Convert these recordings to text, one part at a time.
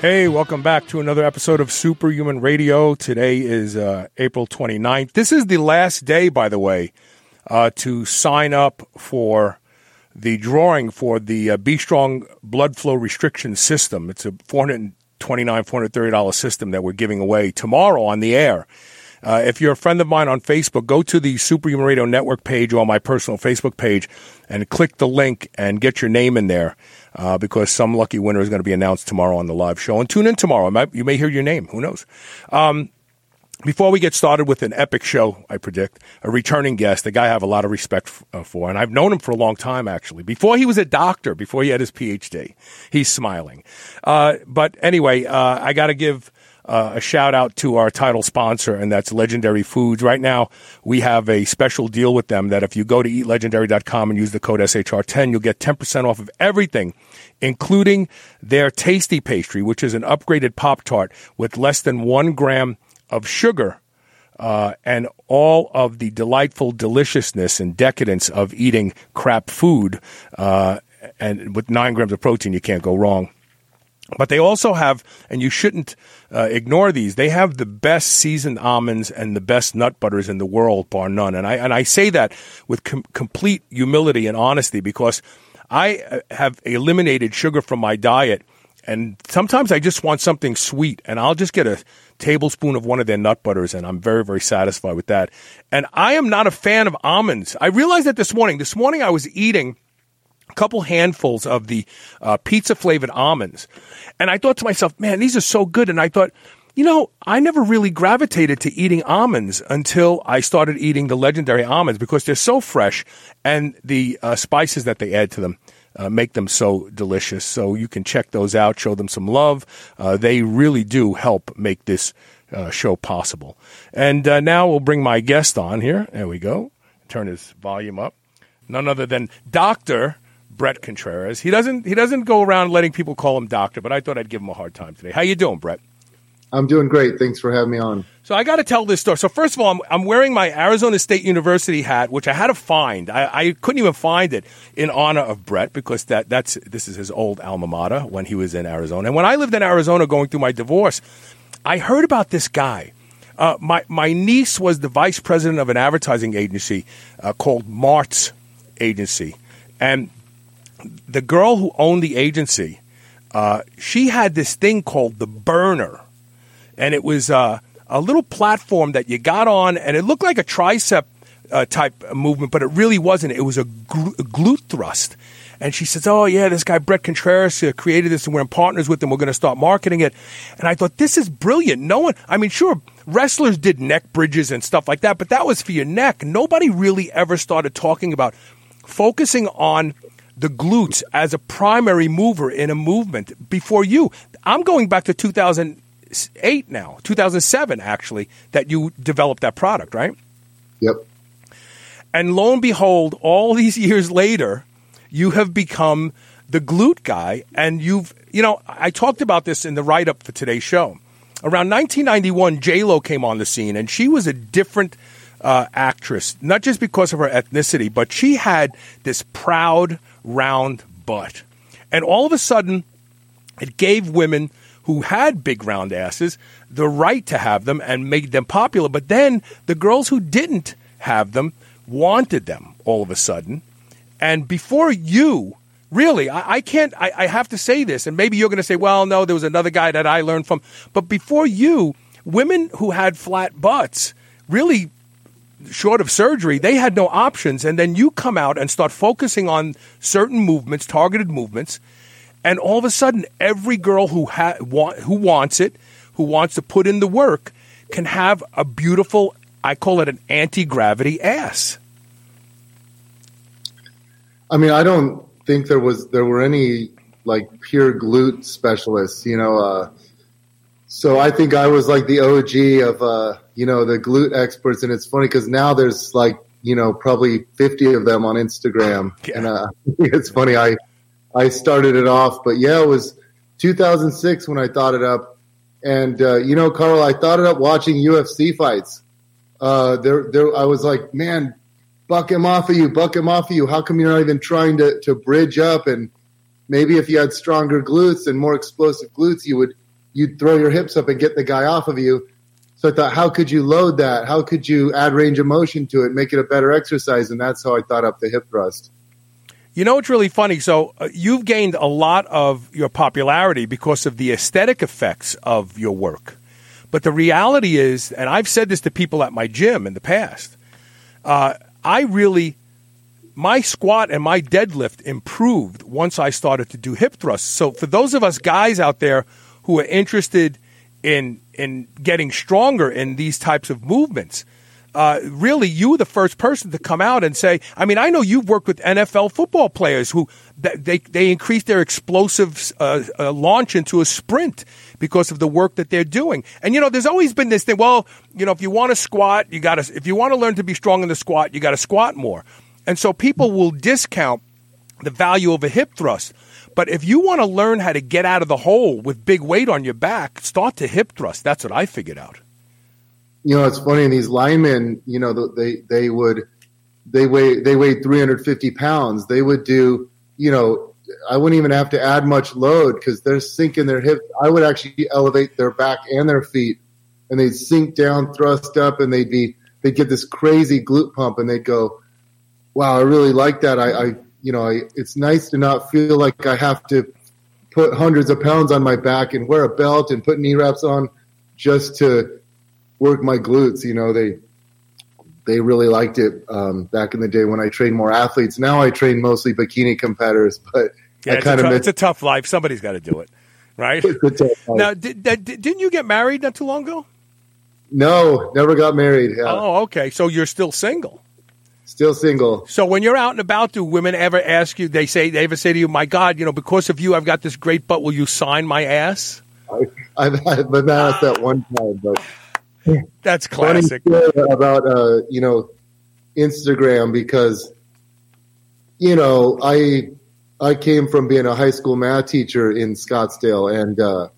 Hey, welcome back to another episode of Superhuman Radio. Today is uh, April 29th. This is the last day, by the way, uh, to sign up for the drawing for the uh, Be Strong blood flow restriction system. It's a 429, $430 system that we're giving away tomorrow on the air. Uh, if you're a friend of mine on Facebook, go to the Superhuman Radio Network page or my personal Facebook page and click the link and get your name in there uh, because some lucky winner is going to be announced tomorrow on the live show. And tune in tomorrow. You may hear your name. Who knows? Um, before we get started with an epic show, I predict, a returning guest, a guy I have a lot of respect uh, for, and I've known him for a long time, actually. Before he was a doctor, before he had his PhD, he's smiling. Uh, but anyway, uh, I got to give uh, a shout out to our title sponsor, and that's Legendary Foods. Right now, we have a special deal with them that if you go to eatlegendary.com and use the code SHR10, you'll get 10% off of everything, including their tasty pastry, which is an upgraded Pop Tart with less than one gram of sugar. Uh, and all of the delightful deliciousness and decadence of eating crap food, uh, and with nine grams of protein, you can't go wrong. But they also have, and you shouldn't uh, ignore these. They have the best seasoned almonds and the best nut butters in the world, bar none. And I and I say that with com- complete humility and honesty because I uh, have eliminated sugar from my diet, and sometimes I just want something sweet, and I'll just get a tablespoon of one of their nut butters, and I'm very very satisfied with that. And I am not a fan of almonds. I realized that this morning. This morning I was eating couple handfuls of the uh, pizza flavored almonds. And I thought to myself, man, these are so good. And I thought, you know, I never really gravitated to eating almonds until I started eating the legendary almonds because they're so fresh and the uh, spices that they add to them. Uh, make them so delicious. So you can check those out, show them some love. Uh, they really do help make this uh, show possible. And uh, now we'll bring my guest on here. There we go. Turn his volume up. None other than Dr. Bret Contreras. He doesn't he doesn't go around letting people call him doctor, but I thought I'd give him a hard time today. How you doing, Bret? I'm doing great. Thanks for having me on. So I got to tell this story. So first of all, I'm, I'm, wearing my Arizona State University hat, which I had to find. I, I, couldn't even find it in honor of Bret because that that's this is his old alma mater when he was in Arizona. And when I lived in Arizona, going through my divorce, I heard about this guy. Uh, my my niece was the vice president of an advertising agency uh, called Mart's Agency, and the girl who owned the agency, uh, she had this thing called the burner, and it was uh, a little platform that you got on, and it looked like a tricep uh, type movement, but it really wasn't. It was a, gl- a, glute thrust. And she says, "Oh yeah, this guy Bret Contreras uh, created this, and we're in partners with him. We're going to start marketing it." And I thought, "This is brilliant." No one, I mean, sure, wrestlers did neck bridges and stuff like that, but that was for your neck. Nobody really ever started talking about focusing on the glutes as a primary mover in a movement before you. I'm going back to 2008 now, 2007 actually, that you developed that product, right? Yep. And lo and behold, all these years later, you have become the glute guy. And you've, you know, I talked about this in the write up for today's show. Around 1991, J Lo came on the scene, and she was a different uh, actress, not just because of her ethnicity, but she had this proud, round butt. And all of a sudden, it gave women who had big round asses the right to have them and made them popular. But then the girls who didn't have them wanted them all of a sudden. And before you, really, I, I can't, I, I have to say this, and maybe you're going to say, well, no, there was another guy that I learned from. But before you, women who had flat butts really short of surgery, they had no options. And then you come out and start focusing on certain movements, targeted movements, and all of a sudden, every girl who ha- want, who wants it, who wants to put in the work, can have a beautiful. I call it an anti gravity ass. I mean, I don't think there was there were any like pure glute specialists. You know, uh, so I think I was like the OG of uh, you know the glute experts, and it's funny because now there's like you know probably 50 of them on Instagram, Yeah. and uh, it's funny I I started it off, but yeah, it was 2006 when I thought it up, and uh, you know, Carl, I thought it up watching UFC fights. Uh, there, there, I was like, man, buck him off of you, buck him off of you. How come you're not even trying to to bridge up and maybe if you had stronger glutes and more explosive glutes, you would you'd throw your hips up and get the guy off of you. So I thought, how could you load that? How could you add range of motion to it, make it a better exercise? And that's how I thought up the hip thrust. You know, it's really funny. So uh, you've gained a lot of your popularity because of the aesthetic effects of your work. But the reality is, and I've said this to people at my gym in the past, uh, I really, my squat and my deadlift improved once I started to do hip thrusts. So for those of us guys out there who are interested in in getting stronger in these types of movements, uh, really, you were the first person to come out and say. I mean, I know you've worked with NFL football players who they they increase their explosive uh, uh, launch into a sprint because of the work that they're doing. And you know, there's always been this thing. Well, you know, if you want to squat, you got to. If you want to learn to be strong in the squat, you got to squat more. And so people will discount the value of a hip thrust. But if you want to learn how to get out of the hole with big weight on your back, start to hip thrust. That's what I figured out. You know, it's funny. These linemen, you know, they they would they weigh they weighed 350 pounds. They would do, you know, I wouldn't even have to add much load because they're sinking their hips. I would actually elevate their back and their feet, and they'd sink down, thrust up, and they'd be they'd get this crazy glute pump, and they'd go, "Wow, I really like that." I, I you know, I, it's nice to not feel like I have to put hundreds of pounds on my back and wear a belt and put knee wraps on just to work my glutes. You know, they they really liked it um, back in the day when I trained more athletes. Now I train mostly bikini competitors, but Yeah, I it's, a kind of miss it's a tough life. Somebody's got to do it, right? it's a tough life. now, did, did, didn't you get married not too long ago? No, never got married. Yeah, Oh, okay. So you're still single. Still single. So when you're out and about, do women ever ask you? They say they ever say to you, "My God, you know, because of you, I've got this great butt. Will you sign my ass?" I, I've, I've been asked that one time, but That's classic. about uh, you know Instagram because you know I I came from being a high school math teacher in Scottsdale, and uh,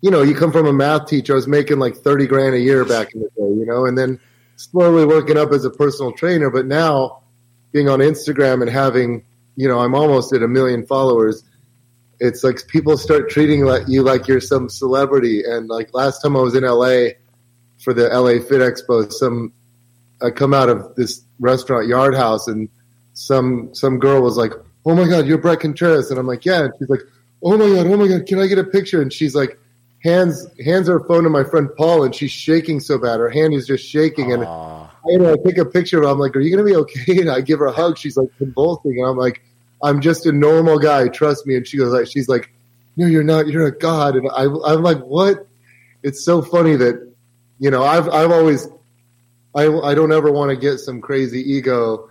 you know you come from a math teacher. I was making like thirty grand a year back in the day, you know, and then slowly working up as a personal trainer. But now being on Instagram and having you know I'm almost at a million followers. It's like people start treating like you like you're some celebrity. And like last time I was in LA, for the LA Fit Expo, some I come out of this restaurant Yard House and some some girl was like, "Oh my God, you're Bret Contreras," and I'm like, "Yeah," and she's like, "Oh my God, oh my God, can I get a picture?" And she's like, hands hands her phone to my friend Paul, and she's shaking so bad, her hand is just shaking, and you know, I take a picture of her. I'm like, "Are you gonna be okay?" And I give her a hug. She's like convulsing, and I'm like, "I'm just a normal guy, trust me." And she goes like, "She's like, no, you're not. You're a god." And I, I'm like, "What?" It's so funny that you know I've I've always I I don't ever want to get some crazy ego.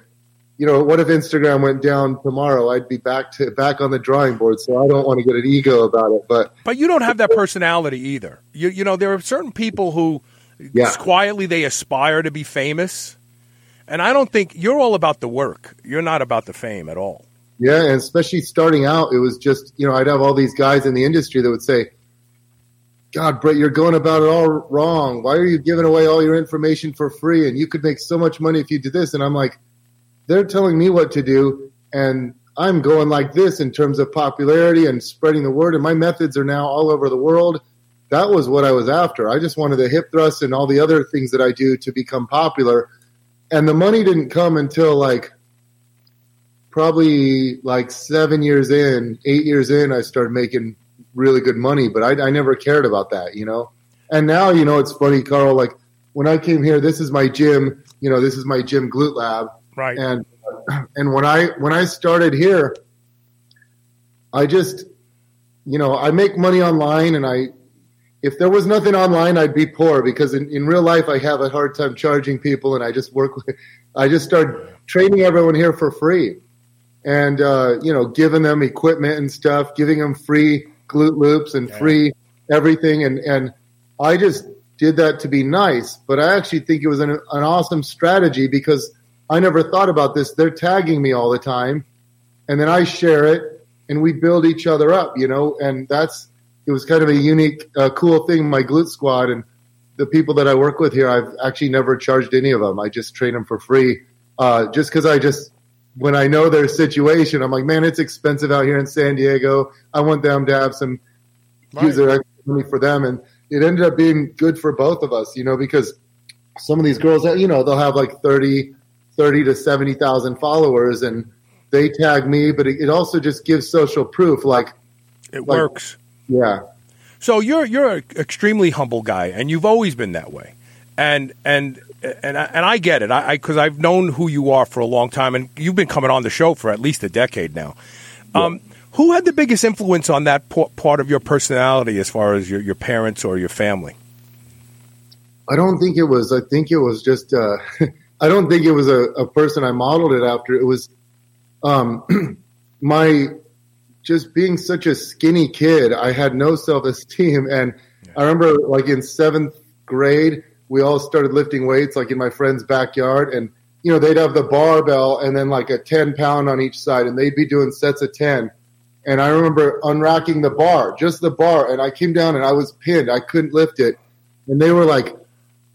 You know, what if Instagram went down tomorrow? I'd be back to back on the drawing board. So I don't want to get an ego about it. But But you don't have that personality either. You you know there are certain people who Yeah. quietly they aspire to be famous, and I don't think you're all about the work. You're not about the fame at all. Yeah, and especially starting out, it was just you know I'd have all these guys in the industry that would say, "God, Bret, you're going about it all wrong. Why are you giving away all your information for free? And you could make so much money if you did this." And I'm like, they're telling me what to do, and I'm going like this in terms of popularity and spreading the word. And my methods are now all over the world. That was what I was after. I just wanted the hip thrust and all the other things that I do to become popular. And the money didn't come until like probably like seven years in, eight years in, I started making really good money, but I, I never cared about that, you know? And now, you know, it's funny, Carl, like when I came here, this is my gym, you know, this is my gym glute lab. Right. And, and when I, when I started here, I just, you know, I make money online and I, if there was nothing online, I'd be poor because in, in real life, I have a hard time charging people and I just work with, I just start training everyone here for free and, uh, you know, giving them equipment and stuff, giving them free glute loops and Yeah. free everything. And, and I just did that to be nice, but I actually think it was an, an awesome strategy because I never thought about this. They're tagging me all the time and then I share it and we build each other up, you know, and that's, it was kind of a unique, uh, cool thing. My glute squad and the people that I work with here, I've actually never charged any of them. I just train them for free. Uh, just cause I just, when I know their situation, I'm like, man, it's expensive out here in San Diego. I want them to have some, Right. use their money for them. And it ended up being good for both of us, you know, because some of these girls, you know, they'll have like 30, 30 to 70,000 followers and they tag me, but it, it also just gives social proof. Like, It Like- works. yeah, So you're you're an extremely humble guy, and you've always been that way. And and and I, and I get it. I because I've known who you are for a long time, and you've been coming on the show for at least a decade now. Um, who had the biggest influence on that part of your personality, as far as your your parents or your family? I don't think it was. I think it was just. Uh, I don't think it was a, a person I modeled it after. It was um, my just being such a skinny kid. I had no self esteem, and I remember like in seventh grade, we all started lifting weights like in my friend's backyard, and you know they'd have the barbell and then like a ten pound on each side, and they'd be doing sets of ten. And I remember unracking the bar, just the bar, and I came down and I was pinned. I couldn't lift it, and they were like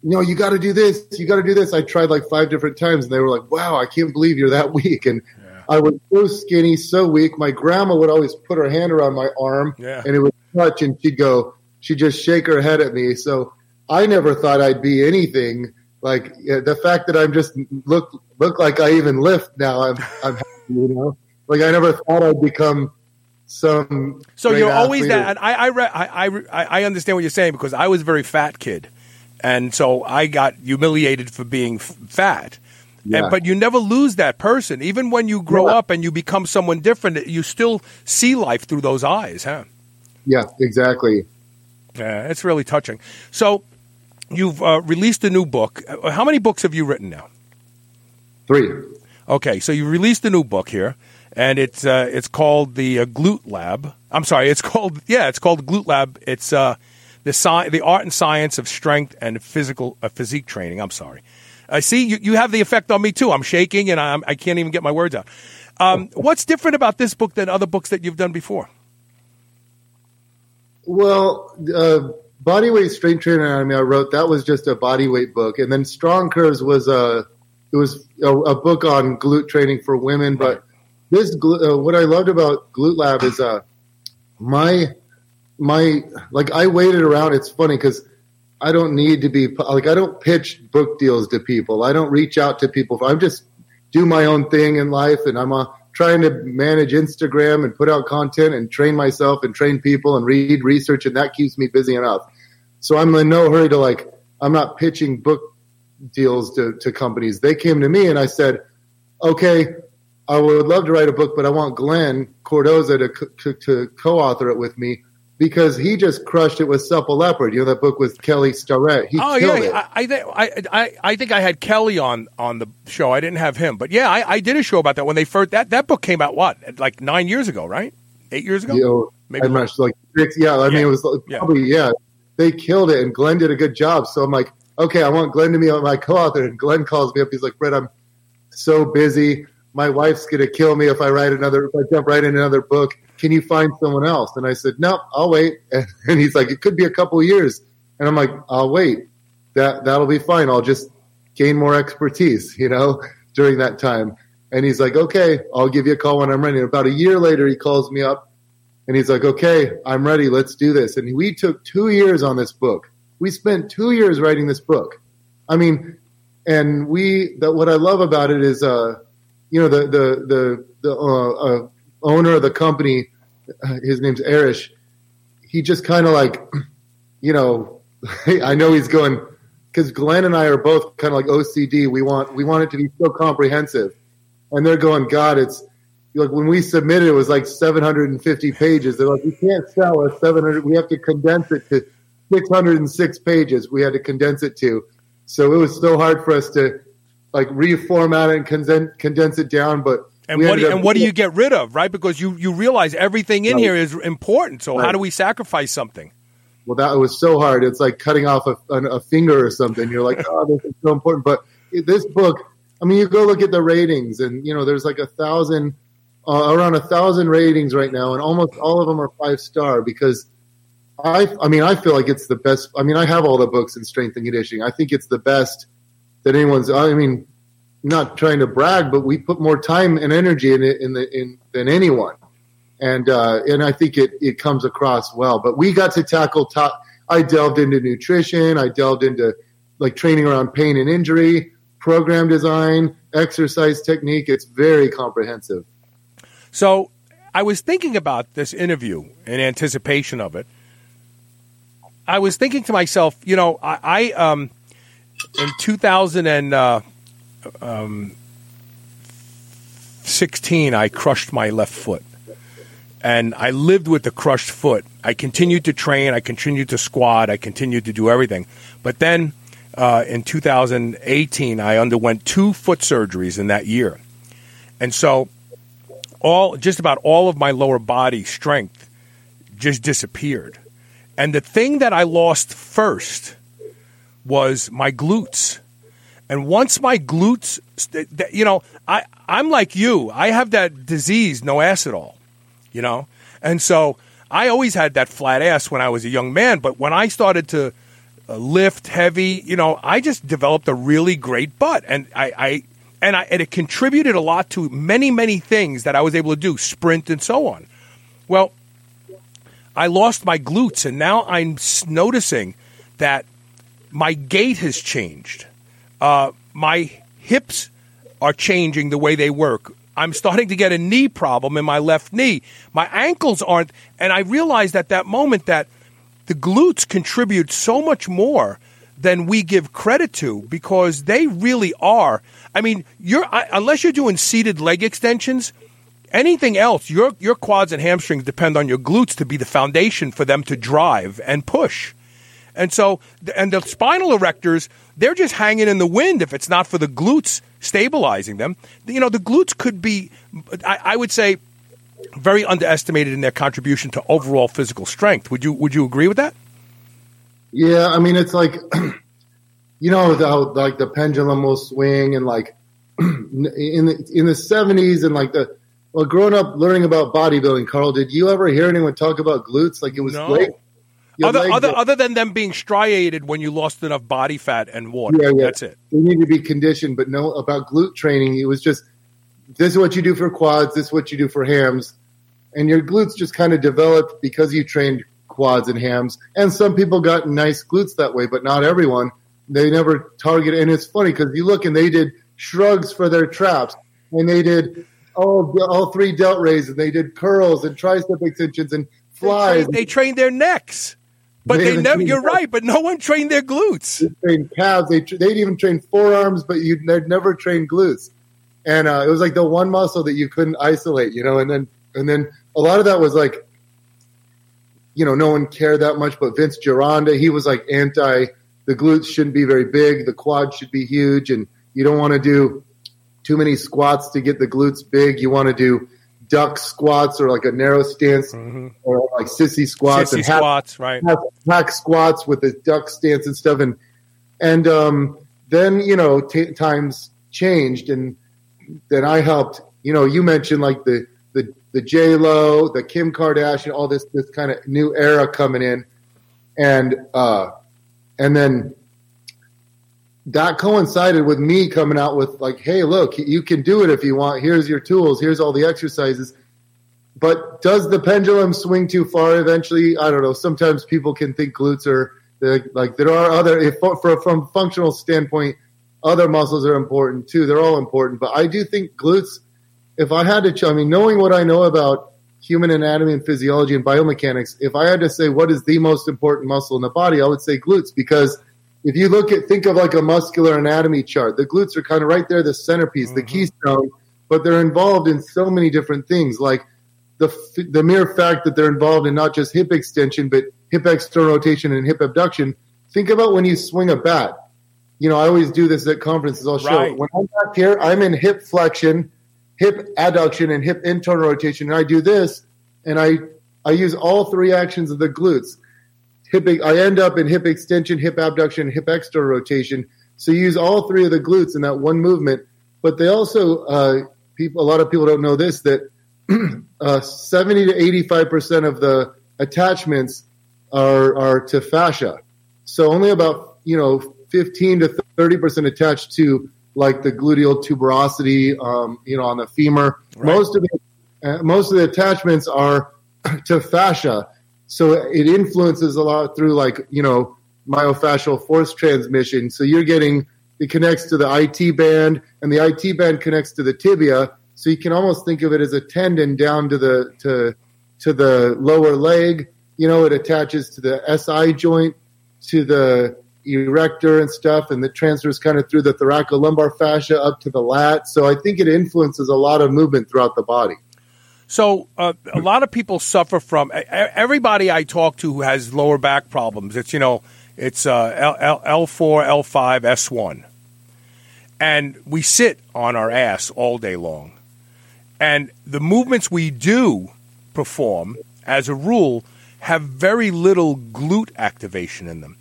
no, you got to do this. You got to do this. I tried like five different times, and they were like, "Wow, I can't believe you're that weak." And I was so skinny, so weak. My grandma would always put her hand around my arm, Yeah. and it would touch, and she'd go, she'd just shake her head at me. So I never thought I'd be anything. Like yeah, the fact that I'm just look look like I even lift now. I'm I'm happy, you know. Like I never thought I'd become some. So you're always athlete that. And I I, re- I I I understand what you're saying because I was a very fat kid, and so I got humiliated for being f- fat. Yeah. And, but you never lose that person. Even when you grow Yeah. up and you become someone different, you still see life through those eyes, huh? Yeah, exactly. Yeah, it's really touching. So you've uh, released a new book. Uh, How many books have you written now? Three. Okay, so you released a new book here, and it's uh, it's called the uh, Glute Lab. I'm sorry, it's called yeah, it's called Glute Lab. It's uh, the sci- the art and science of strength and physical uh, physique training. I'm sorry. I see you, you have the effect on me too. I'm shaking and I'm, I can't even get my words out. Um, what's different about this book than other books that you've done before? Well, uh, bodyweight strength training anatomy I wrote that was just a bodyweight book, and then Strong Curves was a it was a, a book on glute training for women. But this uh, what I loved about Glute Lab is uh, my my like I waited around. It's funny because I don't need to be like I don't pitch book deals to people. I don't reach out to people. I'm just do my own thing in life, and I'm uh, trying to manage Instagram and put out content and train myself and train people and read research, and that keeps me busy enough. So I'm in no hurry to like. I'm not pitching book deals to, to companies. They came to me and I said, "Okay, I would love to write a book, but I want Glen Cordoza to co- to co-author it with me." Because he just crushed it with Supple Leopard. You know that book with Kelly Starrett. He Oh killed yeah, it. I, I, think- I, I, think I had Kelly on on the show. I didn't have him, but yeah, I, I did a show about that when they first that that book came out. What like nine years ago, right? Eight years ago, you know, maybe. I'm not like six. Yeah, I Yeah. mean, it was like Yeah. probably yeah. They killed it, and Glen did a good job. So I'm like, okay, I want Glen to be my co-author. And Glen calls me up. He's like, Brett, I'm so busy. My wife's gonna kill me if I write another. If I jump right in another book. Can you find someone else? And I said, no, I'll wait. And, he's like, it could be a couple years. And I'm like, I'll wait. That that'll be fine. I'll just gain more expertise, you know, during that time. And he's like, okay, I'll give you a call when I'm ready. About a year later, he calls me up and he's like, okay, I'm ready. Let's do this. And we took two years on this book. We spent two years writing this book. I mean, and we, that what I love about it is, uh, you know, the, the, the, the, uh, uh, owner of the company, uh, his name's Arish. He just kind of like, you know, I know he's going, cause Glen and I are both kind of like OCD. We want, we want it to be so comprehensive and they're going, God, it's, like when we submitted, it was like 750 pages. They're like, we can't sell a 700. We have to condense it to 606 pages. We had to condense it to. So it was so hard for us to like reformat it and condense, condense it down. But and what do ended you, up- and what do you get rid of, right? Because you you realize everything in Right. here is important. So how do we sacrifice something? well, that was so hard. It's like cutting off a, a finger or something. You're like, oh, this is so important. But this book, I mean, you go look at the ratings, and you know, there's like a thousand, uh, around a thousand ratings right now, and almost all of them are five star because I, I mean, I feel like it's the best. I mean, I have all the books in strength and conditioning. I think it's the best that anyone's. I mean, not trying to brag, but we put more time and energy in it in the in than anyone, and uh, and I think it it comes across well. But we got to tackle top. I delved into nutrition. I delved into like training around pain and injury, program design, exercise technique. It's very comprehensive. So I was thinking about this interview in anticipation of it. I was thinking to myself, you know, I, I um, in 2016, uh, um, 16, I crushed my left foot. And I lived with the crushed foot. I continued to train. I continued to squat. I continued to do everything. But then uh, in 2018, I underwent two foot surgeries in that year. And so all just about all of my lower body strength just disappeared. And the thing that I lost first was my glutes. And once my glutes, you know, I, I'm like you. I have that disease, no ass at all, you know? And so I always had that flat ass when I was a young man. But when I started to uh, lift heavy, you know, I just developed a really great butt. And I, I and, I, and it contributed a lot to many, many things that I was able to do, sprint and so on. Well, I lost my glutes, and now I'm noticing that my gait has changed. Uh, my hips are changing the way they work. I'm starting to get a knee problem in my left knee. My ankles aren't, and I realized at that moment that the glutes contribute so much more than we give credit to because they really are. I mean, you're unless you're doing seated leg extensions, anything else, your your quads and hamstrings depend on your glutes to be the foundation for them to drive and push. And so, and the spinal erectors, they're just hanging in the wind if it's not for the glutes stabilizing them. You know, the glutes could be, I, I would say, very underestimated in their contribution to overall physical strength. Would you Would you agree with that? Yeah, I mean, it's like, you know, the, like the pendulum will swing, and like in the in the seventies, and like the well, growing up learning about bodybuilding, Carl, did you ever hear anyone talk about glutes? Like it was no. great other other, other than them being striated when you lost enough body fat and water. Yeah, yeah. That's it. You need to be conditioned, but no about glute training. It was just this is what you do for quads, this is what you do for hams, and your glutes just kind of developed because you trained quads and hams. And some people got nice glutes that way, but not everyone. They never target. And it's funny because you look and they did shrugs for their traps, and they did all all three delt raises, and they did curls and tricep extensions and flies. They, they trained their necks. But they, they never. You're right. But no one trained their glutes. They trained calves. They they'd even train forearms, but you they'd never train glutes. And uh, it was like the one muscle that you couldn't isolate, you know. And then and then a lot of that was like, you know, no one cared that much. But Vince Gironda, he was like anti. The glutes shouldn't be very big. The quad should be huge, and you don't want to do too many squats to get the glutes big. You want to do duck squats or like a narrow stance mm-hmm. or like sissy squats sissy and squats, right? Hack squats with the duck stance and stuff. And and um, then you know t- times changed, and then I helped. You know, you mentioned like the the the J Lo, the Kim Kardashian, all this this kind of new era coming in, and uh, and then that coincided with me coming out with like, hey, look, you can do it if you want. Here's your tools. Here's all the exercises. But does the pendulum swing too far eventually? I don't know. Sometimes people can think glutes are like there are other if for, from functional standpoint, other muscles are important too. They're all important, but I do think glutes. If I had to, I mean, knowing what I know about human anatomy and physiology and biomechanics, if I had to say what is the most important muscle in the body, I would say glutes because if you look at think of like a muscular anatomy chart, the glutes are kind of right there, the centerpiece, mm-hmm. the keystone, but they're involved in so many different things, like the the mere fact that they're involved in not just hip extension but hip external rotation and hip abduction. Think about when you swing a bat. You know, I always do this at conferences. I'll show right. when I'm back here, I'm in hip flexion, hip adduction, and hip internal rotation, and I do this, and I I use all three actions of the glutes hip. I end up in hip extension, hip abduction, hip external rotation. So you use all three of the glutes in that one movement. But they also, uh, people, a lot of people don't know this that uh, 70 to 85 percent of the attachments are are to fascia. So only about you know 15 to 30 percent attached to like the gluteal tuberosity, um, you know, on the femur. Right. Most of it, uh, most of the attachments are to fascia, so it influences a lot through like you know myofascial force transmission. So you're getting it connects to the IT band, and the IT band connects to the tibia. So you can almost think of it as a tendon down to the to to the lower leg. You know, it attaches to the SI joint, to the erector and stuff, and it transfers kind of through the thoracolumbar fascia up to the lat. So I think it influences a lot of movement throughout the body. So uh, a lot of people suffer from. Everybody I talk to who has lower back problems. It's you know it's uh, L, four, L five, S one, and we sit on our ass all day long, and the movements we do perform, as a rule, have very little glute activation in them.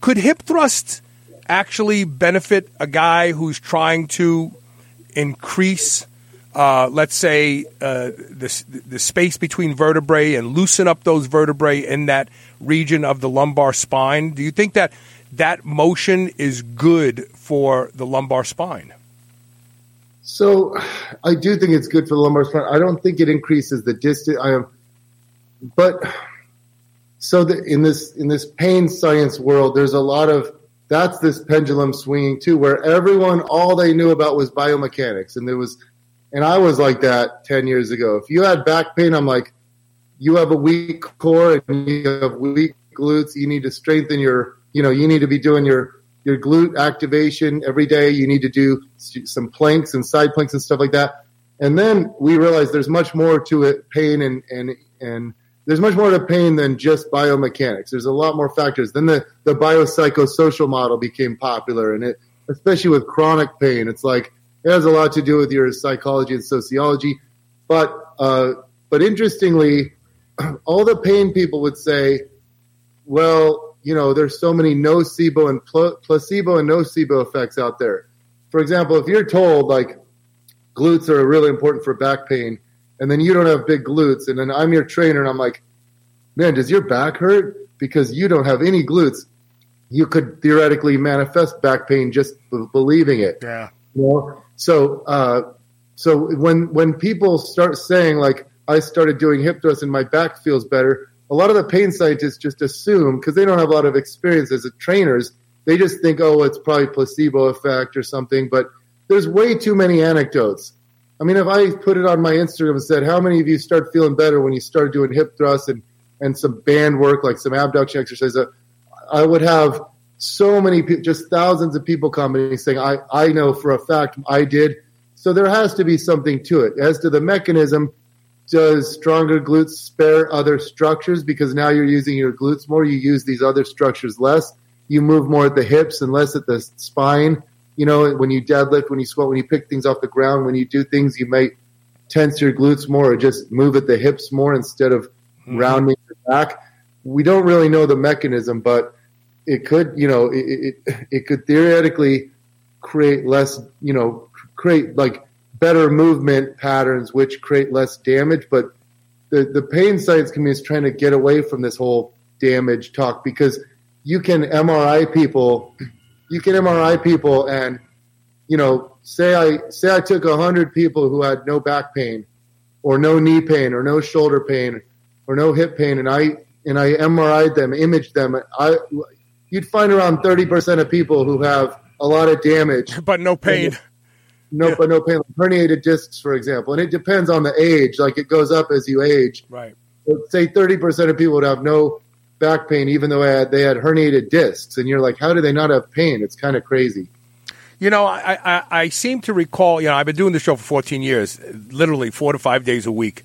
Could hip thrusts actually benefit a guy who's trying to increase, uh, let's say, uh, the, the space between vertebrae and loosen up those vertebrae in that region of the lumbar spine? Do you think that that motion is good for the lumbar spine? So, I do think it's good for the lumbar spine. I don't think it increases the distance. I am, but so the, in this in this pain science world, there's a lot of that's this pendulum swinging too, where everyone all they knew about was biomechanics, and there was, and I was like that ten years ago. If you had back pain, I'm like, you have a weak core and you have weak glutes. You need to strengthen your, you know, you need to be doing your your glute activation every day. You need to do some planks and side planks and stuff like that. And then we realized there's much more to it, pain and and and there's much more to pain than just biomechanics. There's a lot more factors. Then the, the biopsychosocial model became popular, and it, especially with chronic pain, it's like it has a lot to do with your psychology and sociology. But uh, but interestingly, all the pain people would say, well, you know, there's so many nocebo and pl- placebo and nocebo effects out there. For example, if you're told like glutes are really important for back pain and then you don't have big glutes, and then I'm your trainer, and I'm like, man, does your back hurt because you don't have any glutes? You could theoretically manifest back pain just believing it. Yeah. You know? So, uh, so when when people start saying like I started doing hip thrusts and my back feels better, a lot of the pain scientists just assume because they don't have a lot of experience as trainers, they just think, oh, it's probably placebo effect or something. But there's way too many anecdotes. I mean, if I put it on my Instagram and said, how many of you start feeling better when you start doing hip thrusts and, and some band work, like some abduction exercises, uh, I would have so many people, just thousands of people coming saying, I, I know for a fact I did. So there has to be something to it. As to the mechanism, does stronger glutes spare other structures? Because now you're using your glutes more, you use these other structures less. You move more at the hips and less at the spine you know, when you deadlift, when you squat, when you pick things off the ground, when you do things, you might tense your glutes more or just move at the hips more instead of mm-hmm. rounding your back. We don't really know the mechanism, but it could, you know, it, it, it could theoretically create less, you know, create like better movement patterns, which create less damage. But the, the pain science community is trying to get away from this whole damage talk because you can MRI people you can MRI people and you know say I say I took hundred people who had no back pain or no knee pain or no shoulder pain or no hip pain and I and I MRI'd them, imaged them. I you'd find around thirty percent of people who have a lot of damage, but no pain. No, yeah. but no pain. Like herniated discs, for example, and it depends on the age. Like it goes up as you age. Right. But say thirty percent of people would have no back pain even though had, they had herniated discs. And you're like, how do they not have pain? It's kind of crazy. You know, I, I, I seem to recall, you know, I've been doing this show for 14 years, literally four to five days a week.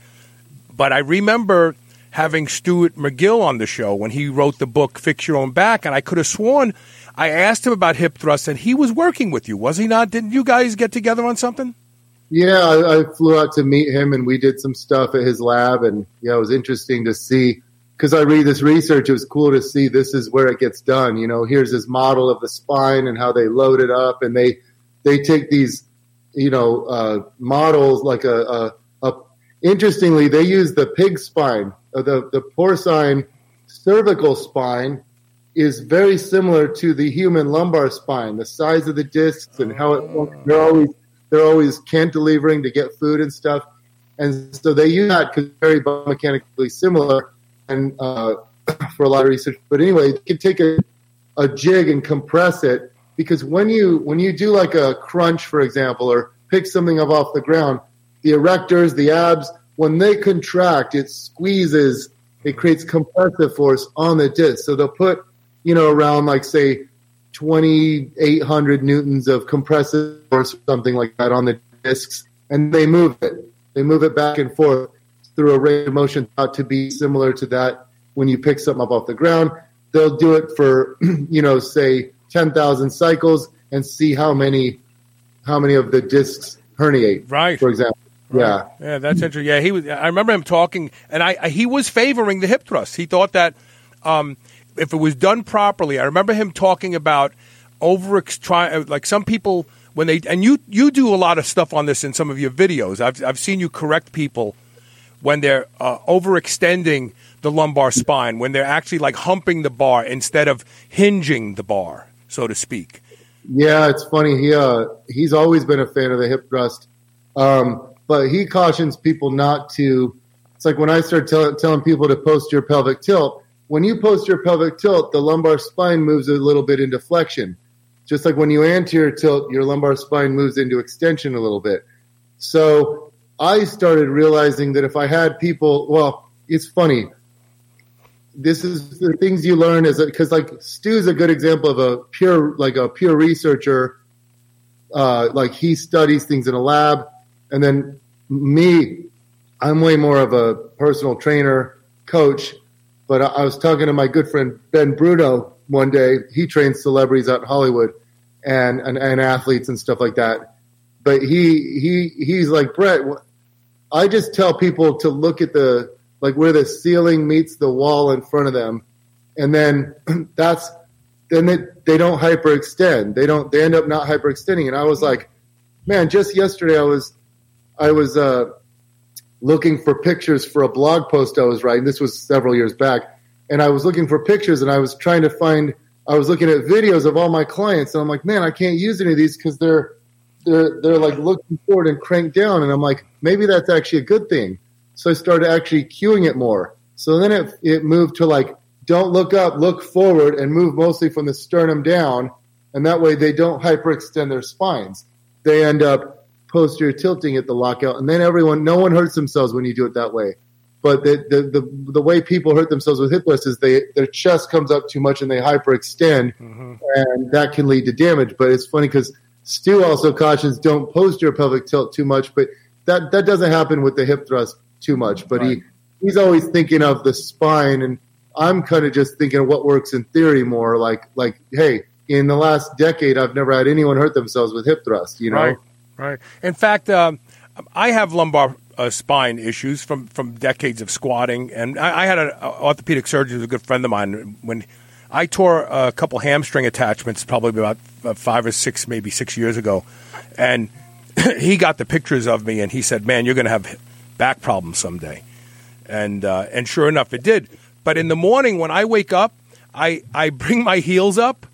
But I remember having Stuart McGill on the show when he wrote the book Fix Your Own Back, and I could have sworn I asked him about hip thrusts, and he was working with you, was he not? Didn't you guys get together on something? Yeah, I, I flew out to meet him, and we did some stuff at his lab, and yeah, it was interesting to see because I read this research, it was cool to see this is where it gets done. You know, here's this model of the spine and how they load it up, and they they take these, you know, uh, models like a, a, a, Interestingly, they use the pig spine, the the porcine cervical spine is very similar to the human lumbar spine. The size of the discs and how it they're always they're always cantilevering to get food and stuff, and so they use that because very biomechanically similar and uh, for a lot of research. But anyway, you can take a, a jig and compress it because when you when you do like a crunch, for example, or pick something up off the ground, the erectors, the abs, when they contract, it squeezes, it creates compressive force on the disc. So they'll put, you know, around like say 2,800 newtons of compressive force, or something like that on the discs, and they move it. They move it back and forth through a range of motion thought to be similar to that when you pick something up off the ground. They'll do it for, you know, say 10,000 cycles and see how many how many of the discs herniate. Right. For example. Right. Yeah. Yeah, that's interesting. Yeah, he was. I remember him talking, and I, I he was favoring the hip thrust. He thought that um, if it was done properly, I remember him talking about over try like some people when they and you you do a lot of stuff on this in some of your videos. I've I've seen you correct people when they're uh, overextending the lumbar spine, when they're actually like humping the bar instead of hinging the bar, so to speak. Yeah, it's funny. He uh, he's always been a fan of the hip thrust, um, but he cautions people not to. It's like when I start tell, telling people to post your pelvic tilt. When you post your pelvic tilt, the lumbar spine moves a little bit into flexion. Just like when you anterior tilt, your lumbar spine moves into extension a little bit. So I started realizing that if I had people, well, it's funny. This is the things you learn as because like Stu's a good example of a pure like a pure researcher. Uh, like he studies things in a lab, and then me, I'm way more of a personal trainer, coach. But I, was talking to my good friend Ben Bruno one day. He trains celebrities out in Hollywood and, and and athletes and stuff like that. But he he he's like Bret. I just tell people to look at the like where the ceiling meets the wall in front of them, and then that's then they, they don't hyperextend. They don't they end up not hyperextending. And I was like, man, just yesterday I was I was uh, looking for pictures for a blog post I was writing. This was several years back, and I was looking for pictures, and I was trying to find. I was looking at videos of all my clients, and I'm like, man, I can't use any of these because they're they're they're like looking forward and cranked down, and I'm like, maybe that's actually a good thing. So I started actually cueing it more. So then it it moved to like, don't look up, look forward, and move mostly from the sternum down, and that way they don't hyperextend their spines. They end up posterior tilting at the lockout, and then everyone, no one hurts themselves when you do it that way. But the the the, the way people hurt themselves with hip thrust is they their chest comes up too much and they hyperextend, mm-hmm. and that can lead to damage. But it's funny because Stu also cautions don't posterior pelvic tilt too much, but that that doesn't happen with the hip thrust too much. But Right. he he's always thinking of the spine, and I'm kind of just thinking of what works in theory more. Like like hey, in the last decade, I've never had anyone hurt themselves with hip thrust. You know. Right, right. In fact, um, I have lumbar uh, spine issues from, from decades of squatting, and I, I had an orthopedic surgeon who's a good friend of mine. When I tore a couple hamstring attachments, probably about uh, five or six, maybe six years ago, and he got the pictures of me, and he said, "Man, you're going to have back problems someday." and uh, and sure enough, it did. But in the morning when I wake up, I I bring my heels up,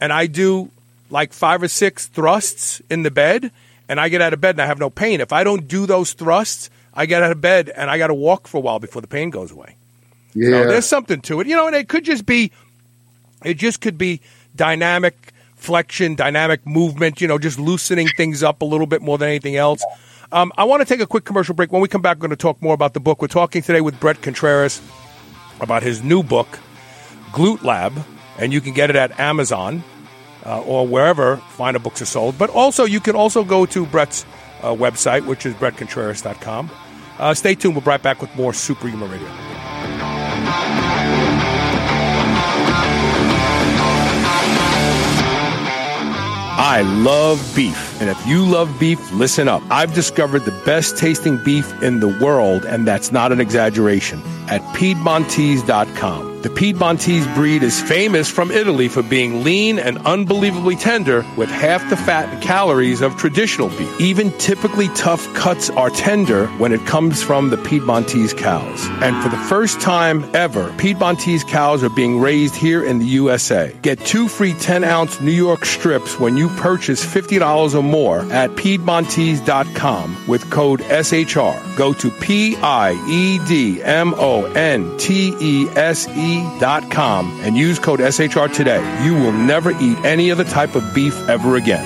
and I do like five or six thrusts in the bed, and I get out of bed and I have no pain. If I don't do those thrusts, I get out of bed and I got to walk for a while before the pain goes away. Yeah. So there's something to it, you know, and it could just be, it just could be dynamic flexion, dynamic movement, you know, just loosening things up a little bit more than anything else. Um, I want to take a quick commercial break. When we come back, we're going to talk more about the book. We're talking today with Bret Contreras about his new book, Glute Lab, and you can get it at Amazon uh, or wherever finer books are sold. But also, you can also go to Bret's uh, website, which is bretcontreras.com. Uh, stay tuned. We'll be right back with more Superhuman Radio. I love beef. And if you love beef, listen up. I've discovered the best tasting beef in the world, and that's not an exaggeration, at Piedmontese.com. The Piedmontese breed is famous from Italy for being lean and unbelievably tender with half the fat and calories of traditional beef. Even typically tough cuts are tender when it comes from the Piedmontese cows. And for the first time ever, Piedmontese cows are being raised here in the USA. Get two free 10 ounce New York strips when you purchase $50 or more at Piedmontese.com with code SHR. Go to P I E D M O N T E S E com and use code SHR today. You will never eat any other type of beef ever again.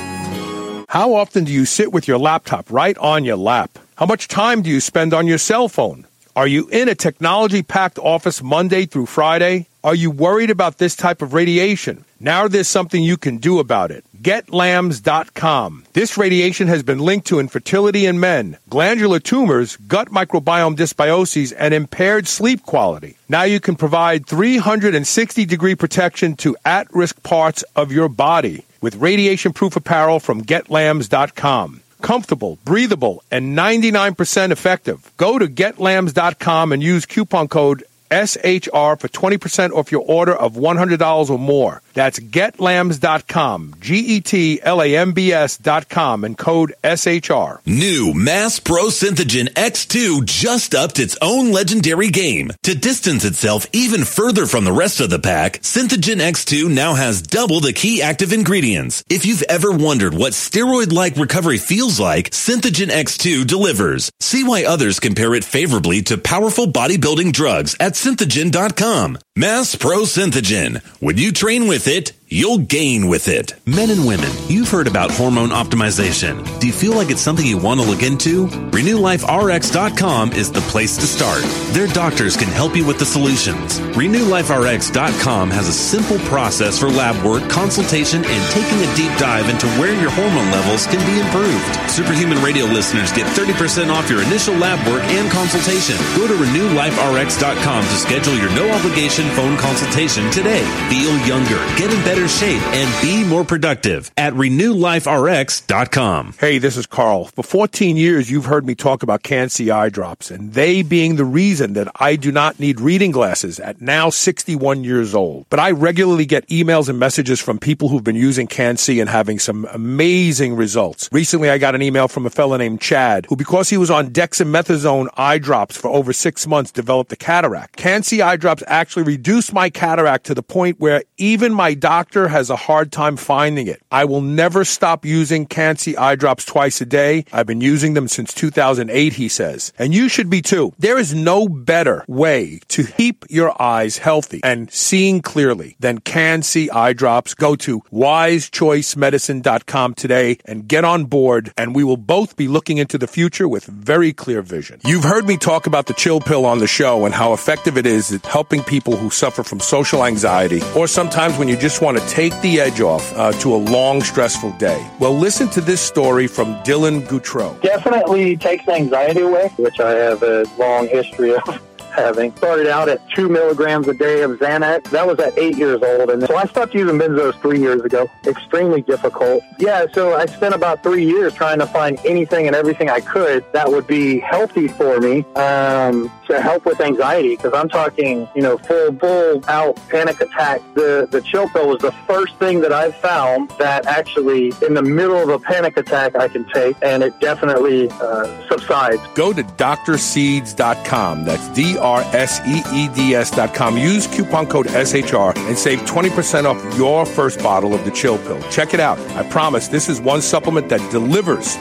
How often do you sit with your laptop right on your lap? How much time do you spend on your cell phone? Are you in a technology packed office Monday through Friday? Are you worried about this type of radiation? Now there's something you can do about it. GetLambs.com. This radiation has been linked to infertility in men, glandular tumors, gut microbiome dysbioses, and impaired sleep quality. Now you can provide 360 degree protection to at risk parts of your body with radiation proof apparel from GetLambs.com comfortable, breathable, and 99% effective. Go to getlambs.com and use coupon code SHR for 20% off your order of $100 or more. That's getlambs.com, G E T L A M B S.com, and code SHR. New Mass Pro Synthogen X2 just upped its own legendary game. To distance itself even further from the rest of the pack, Synthogen X2 now has double the key active ingredients. If you've ever wondered what steroid like recovery feels like, Synthogen X2 delivers. See why others compare it favorably to powerful bodybuilding drugs at synthogen.com. Mass Pro Synthogen. When you train with it, you'll gain with it. Men and women, you've heard about hormone optimization. Do you feel like it's something you want to look into? RenewLifeRx.com is the place to start. Their doctors can help you with the solutions. RenewLifeRx.com has a simple process for lab work, consultation, and taking a deep dive into where your hormone levels can be improved. Superhuman Radio listeners get 30% off your initial lab work and consultation. Go to RenewLifeRx.com to schedule your no obligation phone consultation today. Feel younger, get in better shape, and be more productive at RenewLifeRx.com. Hey, this is Carl. For 14 years, you've heard me talk about Can-C eye drops, and they being the reason that I do not need reading glasses at now 61 years old. But I regularly get emails and messages from people who've been using Can-C and having some amazing results. Recently, I got an email from a fellow named Chad, who because he was on dexamethasone eye drops for over six months, developed a cataract. Can-C eye drops actually reduced my cataract to the point where even my doctor has a hard time finding it. I will never stop using Can-C eye drops twice a day. I've been using them since 2008, he says. And you should be too. There is no better way to keep your eyes healthy and seeing clearly than Can-C eye drops. Go to wisechoicemedicine.com today and get on board and we will both be looking into the future with very clear vision. You've heard me talk about the chill pill on the show and how effective it is at helping people who suffer from social anxiety or sometimes when you just want to take the edge off uh, to a long, stressful day. Well, listen to this story from Dylan Goutreau. Definitely takes anxiety away, which I have a long history of having. Started out at two milligrams a day of Xanax. That was at eight years old. And so I stopped using benzos three years ago. Extremely difficult. Yeah, so I spent about three years trying to find anything and everything I could that would be healthy for me um, to help with anxiety. Because I'm talking, you know, full, full out panic attack. The, the chill pill was the first thing that I found that actually, in the middle of a panic attack, I can take, and it definitely uh, subsides. Go to drseeds.com. That's D R S E E D com. Use coupon code SHR and save 20% off your first bottle of the chill pill. Check it out. I promise this is one supplement that delivers.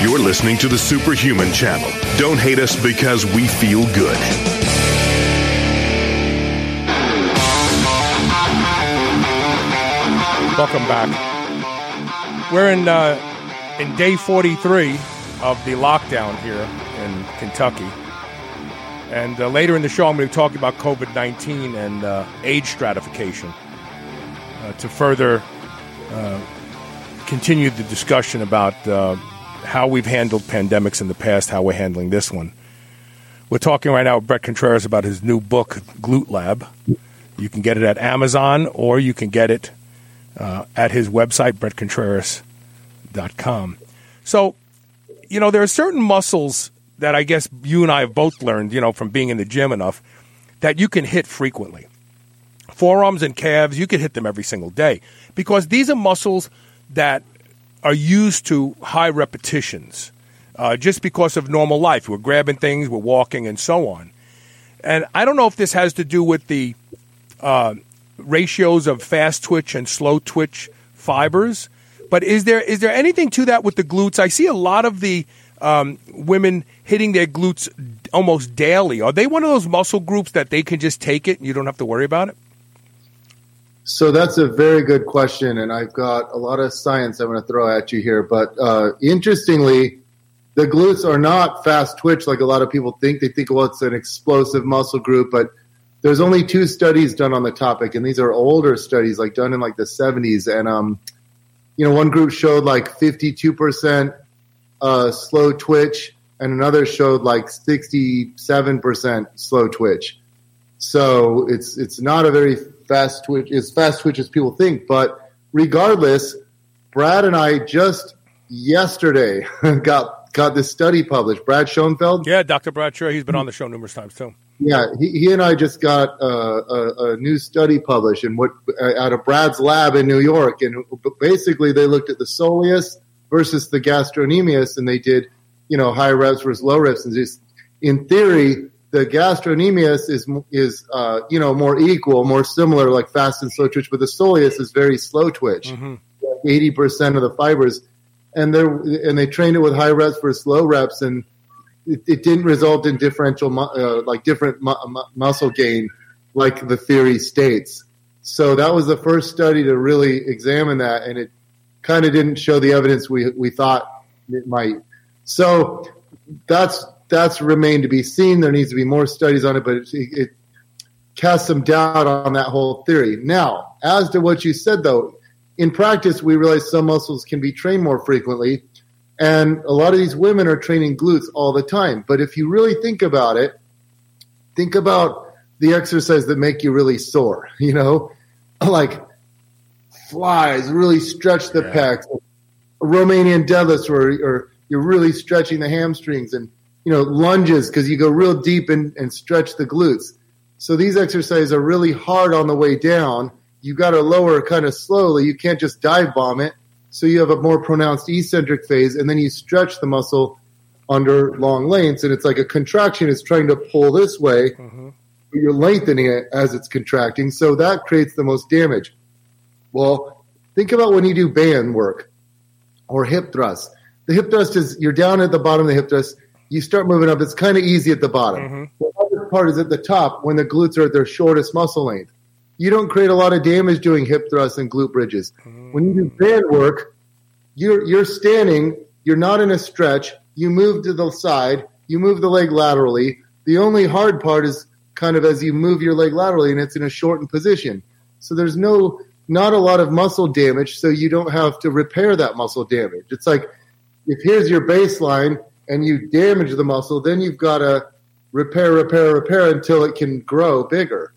You're listening to the Superhuman Channel. Don't hate us because we feel good. Welcome back. We're in uh, in day 43 of the lockdown here in Kentucky. And uh, later in the show, I'm going to talk about COVID 19 and uh, age stratification uh, to further uh, continue the discussion about uh, how we've handled pandemics in the past, how we're handling this one. We're talking right now with Bret Contreras about his new book, Glute Lab. You can get it at Amazon or you can get it uh, at his website, bretcontreras.com. So, you know, there are certain muscles that I guess you and I have both learned, you know, from being in the gym enough, that you can hit frequently. Forearms and calves, you can hit them every single day because these are muscles that are used to high repetitions uh, just because of normal life. We're grabbing things, we're walking, and so on. And I don't know if this has to do with the uh, ratios of fast twitch and slow twitch fibers, but is there is there anything to that with the glutes? I see a lot of the um, women hitting their glutes almost daily. Are they one of those muscle groups that they can just take it and you don't have to worry about it? So that's a very good question, and I've got a lot of science I'm going to throw at you here. But uh, interestingly, the glutes are not fast twitch like a lot of people think. They think, well, it's an explosive muscle group, but there's only two studies done on the topic, and these are older studies, like done in like the 70s. And um, you know, one group showed like 52% uh, slow twitch, and another showed like 67% slow twitch. So it's it's not a very fast twitch as fast twitch as people think. But regardless, Brad and I just yesterday got got this study published. Brad Schoenfeld. Yeah, Dr. Brad Sure. He's been on the show numerous times too. Yeah, he, he and I just got a, a, a new study published and what uh, out of Brad's lab in New York, and basically they looked at the soleus versus the gastrocnemius, and they did you know high reps versus low reps, and just in theory the gastrocnemius is is uh, you know more equal, more similar, like fast and slow twitch, but the soleus is very slow twitch, 80 mm-hmm. percent of the fibers, and they and they trained it with high reps versus low reps, and it, it didn't result in differential uh, like different mu- mu- muscle gain like the theory states. So that was the first study to really examine that, and it kind of didn't show the evidence we we thought it might. So that's that's remained to be seen. There needs to be more studies on it, but it, it casts some doubt on that whole theory. Now, as to what you said, though, in practice, we realize some muscles can be trained more frequently, and a lot of these women are training glutes all the time. But if you really think about it, think about the exercise that make you really sore. You know, like flies, really stretch the yeah. pecs, Romanian deadlifts, where or you're really stretching the hamstrings, and you know, lunges because you go real deep and, and stretch the glutes. So these exercises are really hard on the way down. You got to lower kind of slowly. You can't just dive bomb it. So you have a more pronounced eccentric phase, and then you stretch the muscle under long lengths, and it's like a contraction is trying to pull this way. Mm-hmm. You're lengthening it as it's contracting, so that creates the most damage. Well, think about when you do band work or hip thrust. The hip thrust is you're down at the bottom of the hip thrust you start moving up. It's kind of easy at the bottom. Mm-hmm. The other part is at the top when the glutes are at their shortest muscle length. You don't create a lot of damage doing hip thrusts and glute bridges. Mm-hmm. When you do band work, you're you're standing. You're not in a stretch. You move to the side. You move the leg laterally. The only hard part is kind of as you move your leg laterally, and it's in a shortened position. So there's no not a lot of muscle damage, so you don't have to repair that muscle damage. It's like if here's your baseline and you damage the muscle, then you've got to repair, repair, repair until it can grow bigger.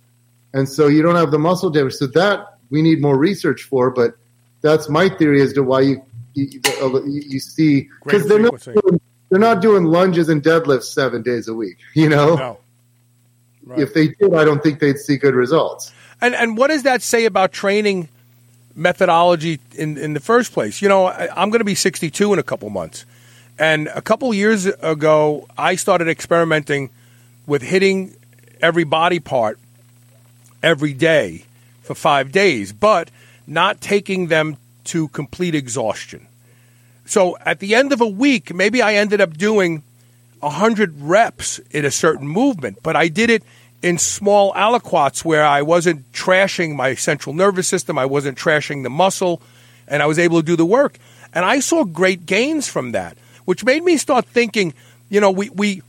And so you don't have the muscle damage. So that we need more research for, but that's my theory as to why you you, you see because they're not doing, they're not doing lunges and deadlifts seven days a week. You know, no. right. if they did, I don't think they'd see good results. And and what does that say about training methodology in in the first place? You know, I, I'm going to be 62 in a couple months. And a couple years ago, I started experimenting with hitting every body part every day for five days, but not taking them to complete exhaustion. So at the end of a week, maybe I ended up doing 100 reps in a certain movement, but I did it in small aliquots where I wasn't trashing my central nervous system, I wasn't trashing the muscle, and I was able to do the work. And I saw great gains from that which made me start thinking, you know, we, we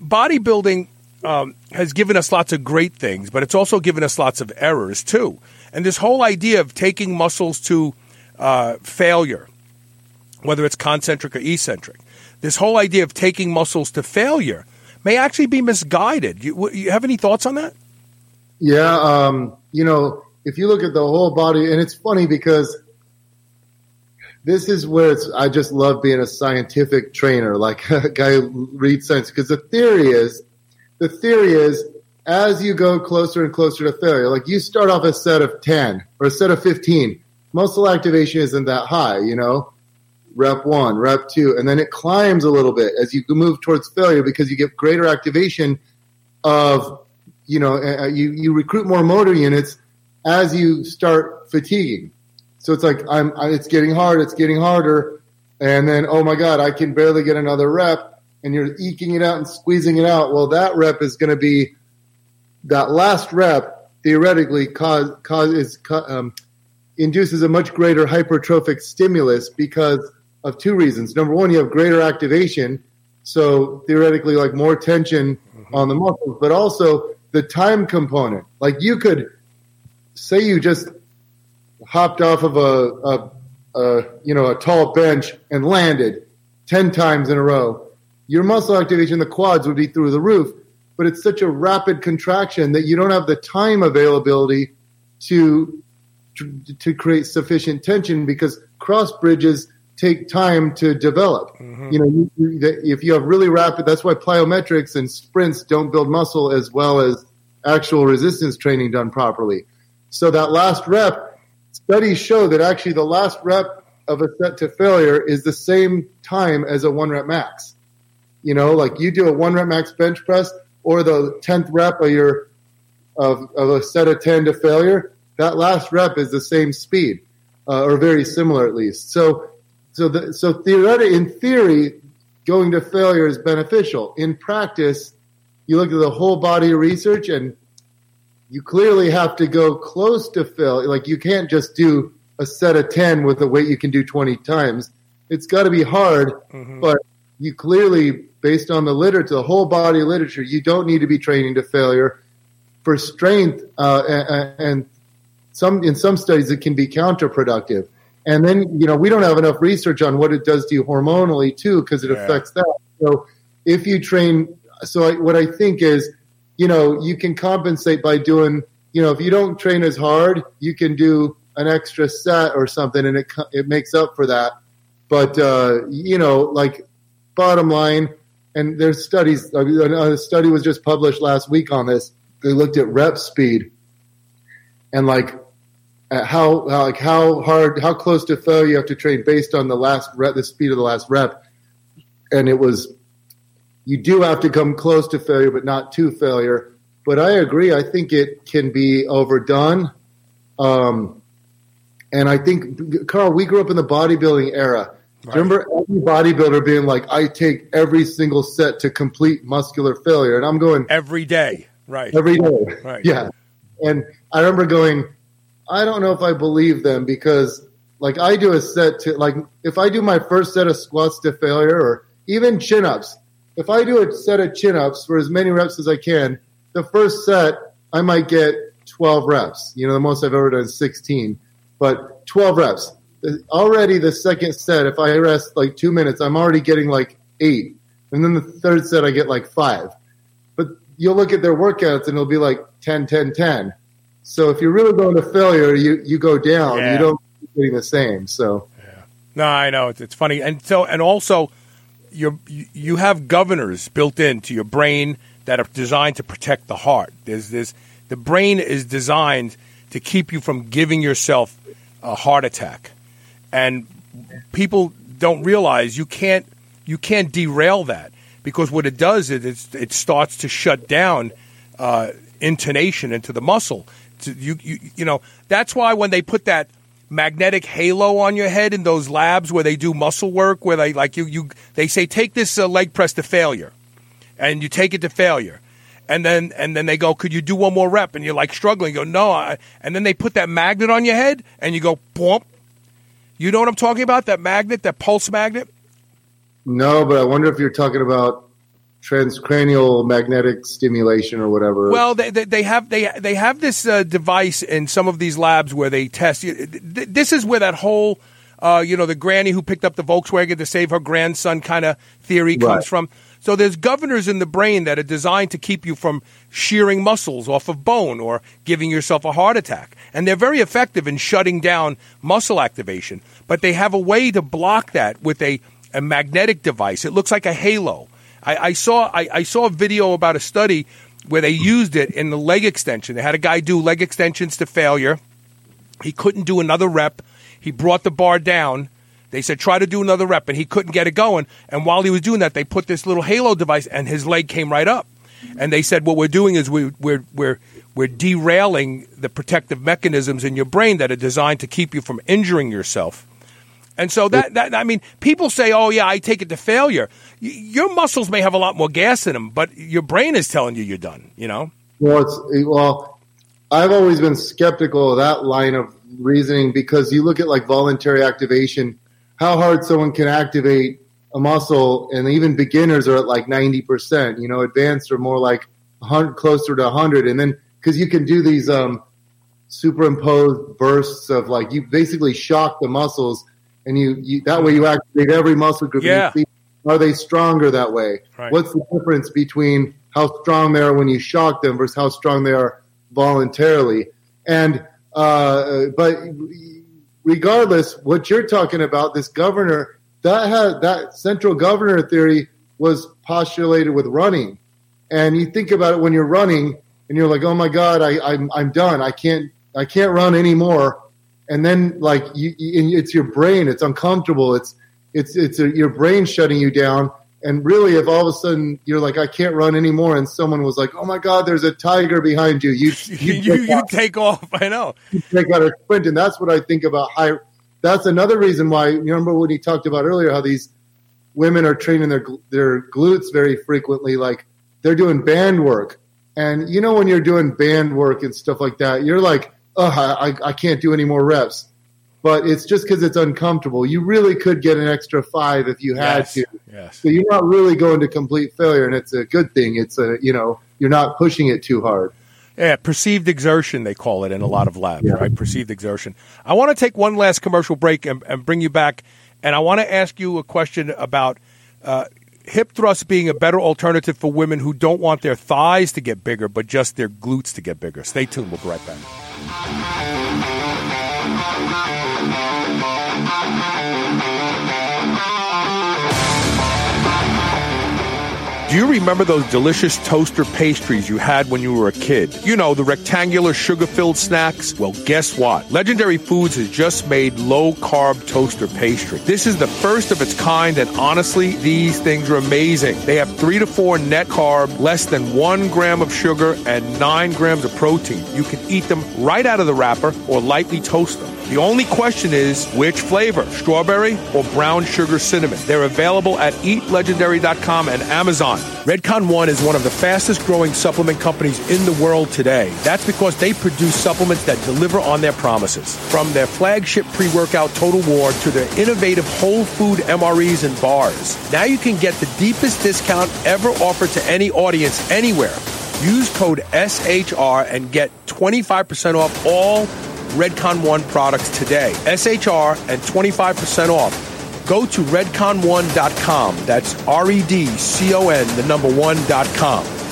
bodybuilding um, has given us lots of great things, but it's also given us lots of errors too. And this whole idea of taking muscles to uh, failure, whether it's concentric or eccentric, this whole idea of taking muscles to failure may actually be misguided. You, you have any thoughts on that? Yeah, um, you know, if you look at the whole body, and it's funny because this is where it's, I just love being a scientific trainer, like a guy who reads science, because the theory is, the theory is, as you go closer and closer to failure, like you start off a set of 10 or a set of 15, muscle activation isn't that high, you know? Rep one, rep two, and then it climbs a little bit as you move towards failure because you get greater activation of, you know, you, you recruit more motor units as you start fatiguing. So it's like I'm, it's getting hard, it's getting harder, and then oh my god, I can barely get another rep, and you're eking it out and squeezing it out. Well, that rep is going to be that last rep theoretically cause cause um, induces a much greater hypertrophic stimulus because of two reasons. Number one, you have greater activation, so theoretically, like more tension mm-hmm. on the muscles, but also the time component. Like you could say you just hopped off of a, a, a, you know a tall bench and landed ten times in a row, your muscle activation, the quads would be through the roof. But it's such a rapid contraction that you don't have the time availability to to, to create sufficient tension because cross bridges take time to develop. Mm-hmm. You know, you, you, if you have really rapid, that's why plyometrics and sprints don't build muscle as well as actual resistance training done properly. So that last rep studies show that actually the last rep of a set to failure is the same time as a one rep max. You know, like you do a one rep max bench press or the tenth rep of your of, of a set of ten to failure. That last rep is the same speed, uh, or very similar at least. So, so the, so theoretically, in theory, going to failure is beneficial. In practice, you look at the whole body of research and you clearly have to go close to fill. Like you can't just do a set of 10 with a weight you can do 20 times. It's got to be hard, mm-hmm. but you clearly, based on the literature, the whole body of literature, you don't need to be training to failure for strength. Uh, and, and some, in some studies, it can be counterproductive. And then, you know, we don't have enough research on what it does to you hormonally too, because it yeah. affects that. So if you train, so I, what I think is, you know, you can compensate by doing, you know, if you don't train as hard, you can do an extra set or something and it, it makes up for that. But, uh, you know, like bottom line, and there's studies, a study was just published last week on this. They looked at rep speed and like how, how, like how hard, how close to failure you have to train based on the last rep, the speed of the last rep. And it was you do have to come close to failure, but not to failure. But I agree. I think it can be overdone. Um, and I think, Carl, we grew up in the bodybuilding era. Right. Remember every bodybuilder being like, I take every single set to complete muscular failure. And I'm going, every day. Right. Every day. Right. Yeah. And I remember going, I don't know if I believe them because, like, I do a set to, like, if I do my first set of squats to failure or even chin ups, if I do a set of chin ups for as many reps as I can, the first set I might get 12 reps. You know, the most I've ever done is 16, but 12 reps. Already the second set, if I rest like two minutes, I'm already getting like eight. And then the third set, I get like five. But you'll look at their workouts and it'll be like 10, 10, 10. So if you're really going to failure, you, you go down. Yeah. You don't getting the same. So. Yeah. No, I know it's, it's funny, and so and also you you have governors built into your brain that are designed to protect the heart. There's this the brain is designed to keep you from giving yourself a heart attack, and people don't realize you can't you can't derail that because what it does is it starts to shut down uh, intonation into the muscle. You, you you know that's why when they put that magnetic halo on your head in those labs where they do muscle work, where they like you, you they say take this uh, leg press to failure, and you take it to failure, and then and then they go, could you do one more rep? And you're like struggling. You go no, I, and then they put that magnet on your head, and you go boom. You know what I'm talking about? That magnet, that pulse magnet. No, but I wonder if you're talking about transcranial magnetic stimulation or whatever. Well, they, they, they have they they have this uh, device in some of these labs where they test. This is where that whole uh, you know the granny who picked up the Volkswagen to save her grandson kind of theory comes right. from. So there's governors in the brain that are designed to keep you from shearing muscles off of bone or giving yourself a heart attack. And they're very effective in shutting down muscle activation, but they have a way to block that with a, a magnetic device. It looks like a halo. I, I saw I, I saw a video about a study where they used it in the leg extension. They had a guy do leg extensions to failure. He couldn't do another rep. He brought the bar down they said, try to do another rep, and he couldn't get it going. And while he was doing that, they put this little halo device, and his leg came right up. And they said, what we're doing is we, we're, we're, we're derailing the protective mechanisms in your brain that are designed to keep you from injuring yourself. And so that, that I mean, people say, "Oh yeah, I take it to failure." Y- your muscles may have a lot more gas in them, but your brain is telling you you're done. You know. Well, it's well, I've always been skeptical of that line of reasoning because you look at like voluntary activation how hard someone can activate a muscle, and even beginners are at like 90%. You know, advanced are more like 100, closer to 100. And then, because you can do these um, superimposed bursts of like, you basically shock the muscles, and you, you that way you activate every muscle group. Yeah. See, are they stronger that way? Right. What's the difference between how strong they are when you shock them versus how strong they are voluntarily? And, uh, but regardless, what you're talking about, this governor, that had that central governor theory was postulated with running. And you think about it when you're running and you're like, oh my God, I, I'm, I'm done. I can't, I can't run anymore. And then like you, you it's your brain. It's uncomfortable. It's, it's, it's a, your brain shutting you down. And really, if all of a sudden you're like, I can't run anymore, and someone was like, Oh my God, there's a tiger behind you, you you, you, you take off. I know. You take out a sprint, and that's what I think about high. That's another reason why. You remember when he talked about earlier how these women are training their their glutes very frequently, like they're doing band work, and you know when you're doing band work and stuff like that, you're like, I, I can't do any more reps but it's just because it's uncomfortable. You really could get an extra five if you had yes. to. Yes. So you're not really going to complete failure, and it's a good thing. It's a you know you're not pushing it too hard. Yeah, perceived exertion they call it in a lot of labs, yeah. right? Perceived exertion. I want to take one last commercial break and, and bring you back, and I want to ask you a question about. Uh, hip thrusts being a better alternative for women who don't want their thighs to get bigger, but just their glutes to get bigger. Stay tuned. We'll be right back. Do you remember those delicious toaster pastries you had when you were a kid? You know, the rectangular sugar filled snacks? Well, guess what? Legendary Foods has just made low carb toaster pastry. This is the first of its kind, and honestly, these things are amazing. They have three to four net carb, less than one gram of sugar, and nine grams of protein. You can eat them right out of the wrapper or lightly toast them. The only question is which flavor, strawberry or brown sugar cinnamon. They're available at eatlegendary.com and Amazon. Redcon One is one of the fastest growing supplement companies in the world today. That's because they produce supplements that deliver on their promises. From their flagship pre workout Total War to their innovative whole food MREs and bars. Now you can get the deepest discount ever offered to any audience anywhere. Use code SHR and get 25% off all Redcon One products today. SHR and 25% off. Go to redcon1.com. That's R E D C O N, the number one.com.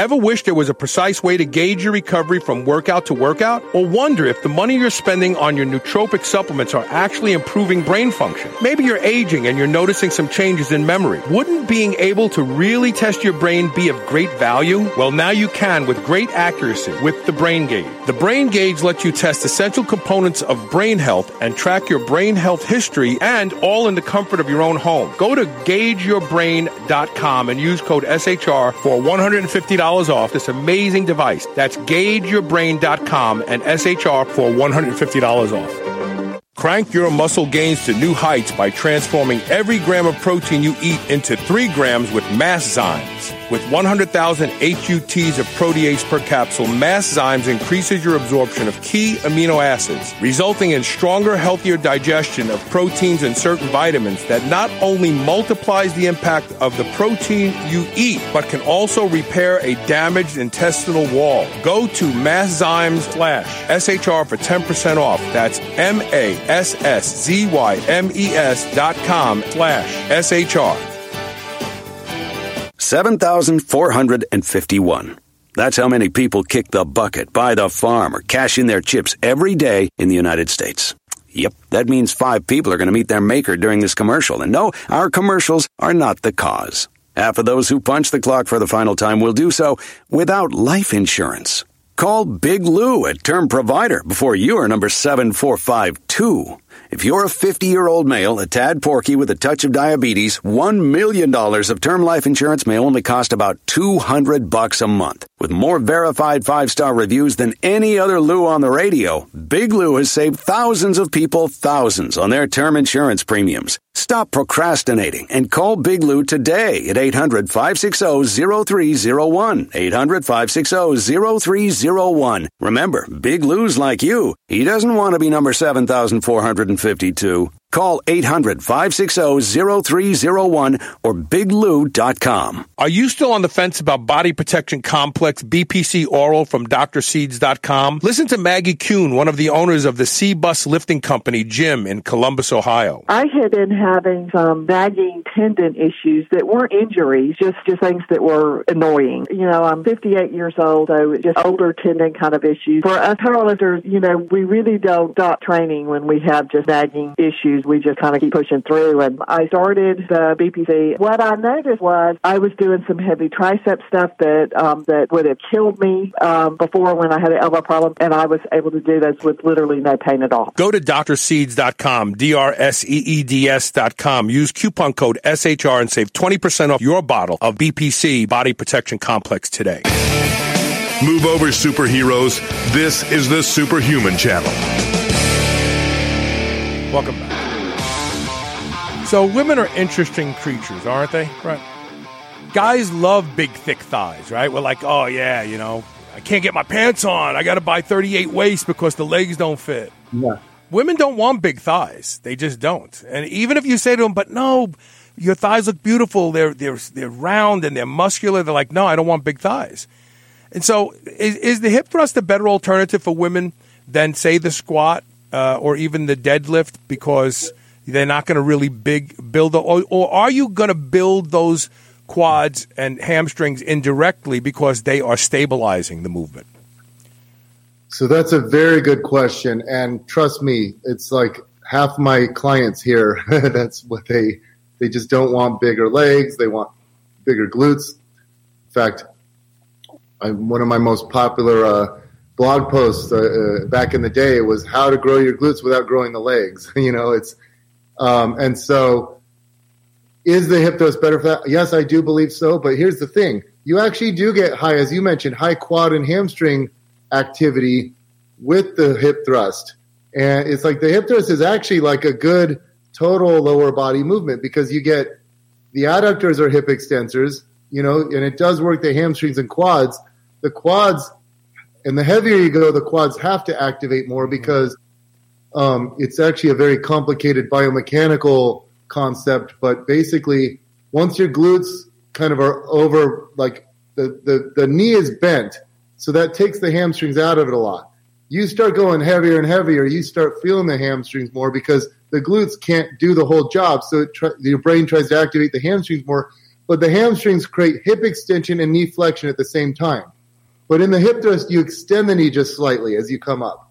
Ever wish there was a precise way to gauge your recovery from workout to workout? Or wonder if the money you're spending on your nootropic supplements are actually improving brain function? Maybe you're aging and you're noticing some changes in memory. Wouldn't being able to really test your brain be of great value? Well, now you can with great accuracy with the Brain Gauge. The Brain Gauge lets you test essential components of brain health and track your brain health history and all in the comfort of your own home. Go to gaugeyourbrain.com and use code SHR for $150 off this amazing device. That's gaugeyourbrain.com and SHR for $150 off. Crank your muscle gains to new heights by transforming every gram of protein you eat into three grams with Masszymes. With 100,000 HUTs of protease per capsule, Masszymes increases your absorption of key amino acids, resulting in stronger, healthier digestion of proteins and certain vitamins that not only multiplies the impact of the protein you eat, but can also repair a damaged intestinal wall. Go to Masszymes slash SHR for 10% off. That's M-A-S-S-Z-Y-M-E-S dot com slash SHR. 7,451. That's how many people kick the bucket, buy the farm, or cash in their chips every day in the United States. Yep, that means five people are going to meet their maker during this commercial. And no, our commercials are not the cause. Half of those who punch the clock for the final time will do so without life insurance. Call Big Lou at Term Provider before you are number 7452. If you're a 50 year old male, a tad porky with a touch of diabetes, $1 million of term life insurance may only cost about 200 bucks a month. With more verified five star reviews than any other Lou on the radio, Big Lou has saved thousands of people thousands on their term insurance premiums. Stop procrastinating and call Big Lou today at 800 560 0301. 800 560 0301. Remember, Big Lou's like you. He doesn't want to be number 7452. Call 800 560 0301 or biglou.com. Are you still on the fence about body protection complex BPC oral from drseeds.com? Listen to Maggie Kuhn, one of the owners of the C Bus Lifting Company gym in Columbus, Ohio. I had been having some nagging tendon issues that weren't injuries, just, just things that were annoying. You know, I'm 58 years old, so just older tendon kind of issues. For us powerlifters, you know, we really don't stop training when we have just nagging issues we just kind of keep pushing through. And I started the BPC. What I noticed was I was doing some heavy tricep stuff that um, that would have killed me um, before when I had an elbow problem, and I was able to do those with literally no pain at all. Go to drseeds.com, D-R-S-E-E-D-S.com. Use coupon code SHR and save 20% off your bottle of BPC Body Protection Complex today. Move over, superheroes. This is the Superhuman Channel. Welcome back. So women are interesting creatures, aren't they? Right. Guys love big, thick thighs, right? We're like, oh yeah, you know, I can't get my pants on. I got to buy 38 waist because the legs don't fit. Yeah. Women don't want big thighs. They just don't. And even if you say to them, but no, your thighs look beautiful. They're they're they're round and they're muscular. They're like, no, I don't want big thighs. And so, is, is the hip thrust a better alternative for women than say the squat uh, or even the deadlift because they're not going to really big build, or, or are you going to build those quads and hamstrings indirectly because they are stabilizing the movement? So that's a very good question, and trust me, it's like half my clients here. that's what they they just don't want bigger legs. They want bigger glutes. In fact, I'm, one of my most popular uh, blog posts uh, uh, back in the day was how to grow your glutes without growing the legs. you know, it's um, and so, is the hip thrust better for that? Yes, I do believe so. But here's the thing: you actually do get high, as you mentioned, high quad and hamstring activity with the hip thrust, and it's like the hip thrust is actually like a good total lower body movement because you get the adductors are hip extensors, you know, and it does work the hamstrings and quads. The quads, and the heavier you go, the quads have to activate more because um, it's actually a very complicated biomechanical concept, but basically, once your glutes kind of are over, like the, the, the knee is bent, so that takes the hamstrings out of it a lot. You start going heavier and heavier, you start feeling the hamstrings more because the glutes can't do the whole job. So your brain tries to activate the hamstrings more, but the hamstrings create hip extension and knee flexion at the same time. But in the hip thrust, you extend the knee just slightly as you come up.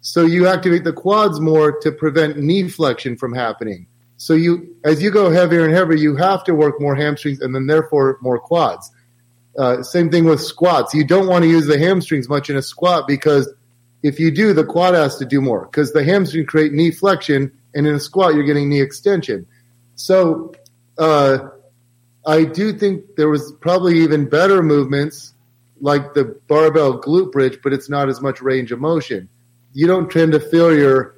So you activate the quads more to prevent knee flexion from happening. So you, as you go heavier and heavier, you have to work more hamstrings and then therefore more quads. Uh, same thing with squats. You don't want to use the hamstrings much in a squat because if you do, the quad has to do more because the hamstring create knee flexion, and in a squat you're getting knee extension. So uh, I do think there was probably even better movements like the barbell glute bridge, but it's not as much range of motion you don't tend to feel your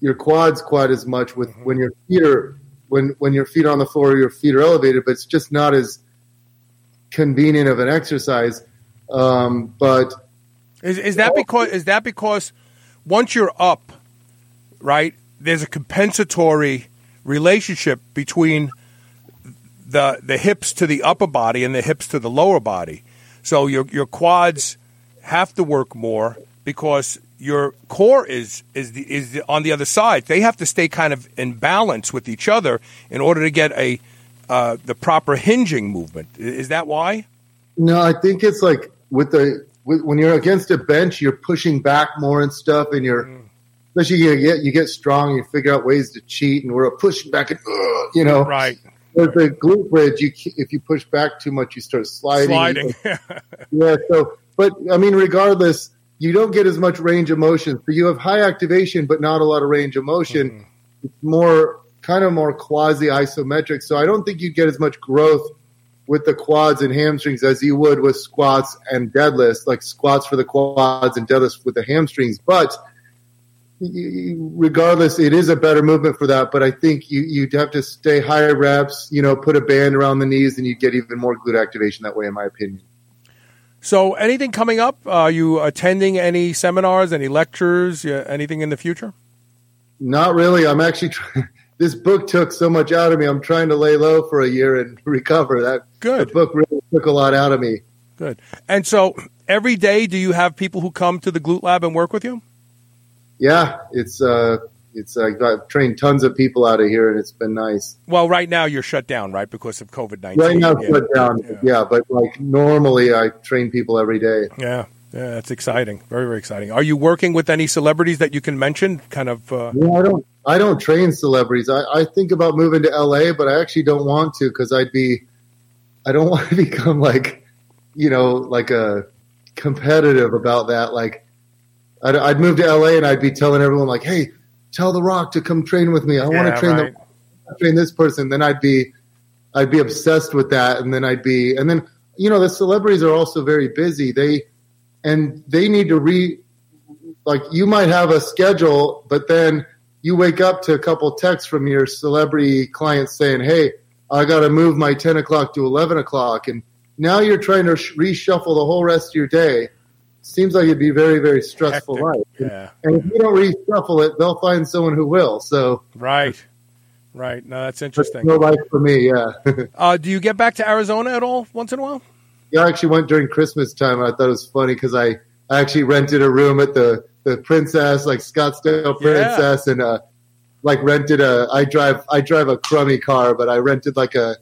your quads quite as much with mm-hmm. when your feet are when when your feet are on the floor, or your feet are elevated, but it's just not as convenient of an exercise. Um, but is, is that because is that because once you're up, right? There's a compensatory relationship between the the hips to the upper body and the hips to the lower body. So your your quads have to work more because your core is is the, is the, on the other side. They have to stay kind of in balance with each other in order to get a uh, the proper hinging movement. Is that why? No, I think it's like with the with, when you're against a bench, you're pushing back more and stuff, and you're especially you get you get strong, you figure out ways to cheat, and we're pushing back and uh, you know. Right. With the glute bridge, you if you push back too much, you start sliding. Sliding. yeah. So, but I mean, regardless, you don't get as much range of motion. So you have high activation, but not a lot of range of motion. Mm-hmm. It's more kind of more quasi isometric. So I don't think you get as much growth with the quads and hamstrings as you would with squats and deadlifts, like squats for the quads and deadlifts with the hamstrings. But regardless, it is a better movement for that. But I think you, you'd have to stay higher reps, you know, put a band around the knees, and you'd get even more glute activation that way, in my opinion. So, anything coming up? Are you attending any seminars, any lectures, anything in the future? Not really. I'm actually trying. This book took so much out of me. I'm trying to lay low for a year and recover. That Good. The book really took a lot out of me. Good. And so, every day, do you have people who come to the Glute Lab and work with you? Yeah, it's uh, it's uh, I've trained tons of people out of here, and it's been nice. Well, right now you're shut down, right, because of COVID nineteen. Right now, yeah. shut down. Yeah. but like normally, I train people every day. Yeah, yeah, that's exciting. Very, very exciting. Are you working with any celebrities that you can mention? Kind of. Uh, Yeah, I don't. I don't train celebrities. I, I think about moving to LA, but I actually don't want to because I'd be. I don't want to become like, you know, like a competitive about that. Like, I'd, I'd move to LA and I'd be telling everyone like, "Hey, tell The Rock to come train with me. I want to train right. the train this person." Then I'd be, I'd be obsessed with that, and then I'd be, and then you know, the celebrities are also very busy. They, and they need to re, like you might have a schedule, but then you wake up to a couple texts from your celebrity clients saying, "Hey, I got to move my ten o'clock to eleven o'clock," and now you're trying to reshuffle the whole rest of your day. Seems like it'd be very, very stressful life. Yeah. And if you don't reshuffle it, they'll find someone who will. So Right. Right. No, that's interesting. no life for me. Yeah. Uh, do you get back to Arizona at all once in a while? Yeah, I actually went during Christmas time. And I thought it was funny because I, I actually rented a room at the the Princess, like Scottsdale Yeah. Princess, and uh, like rented a. I drive I drive a crummy car, but I rented like a,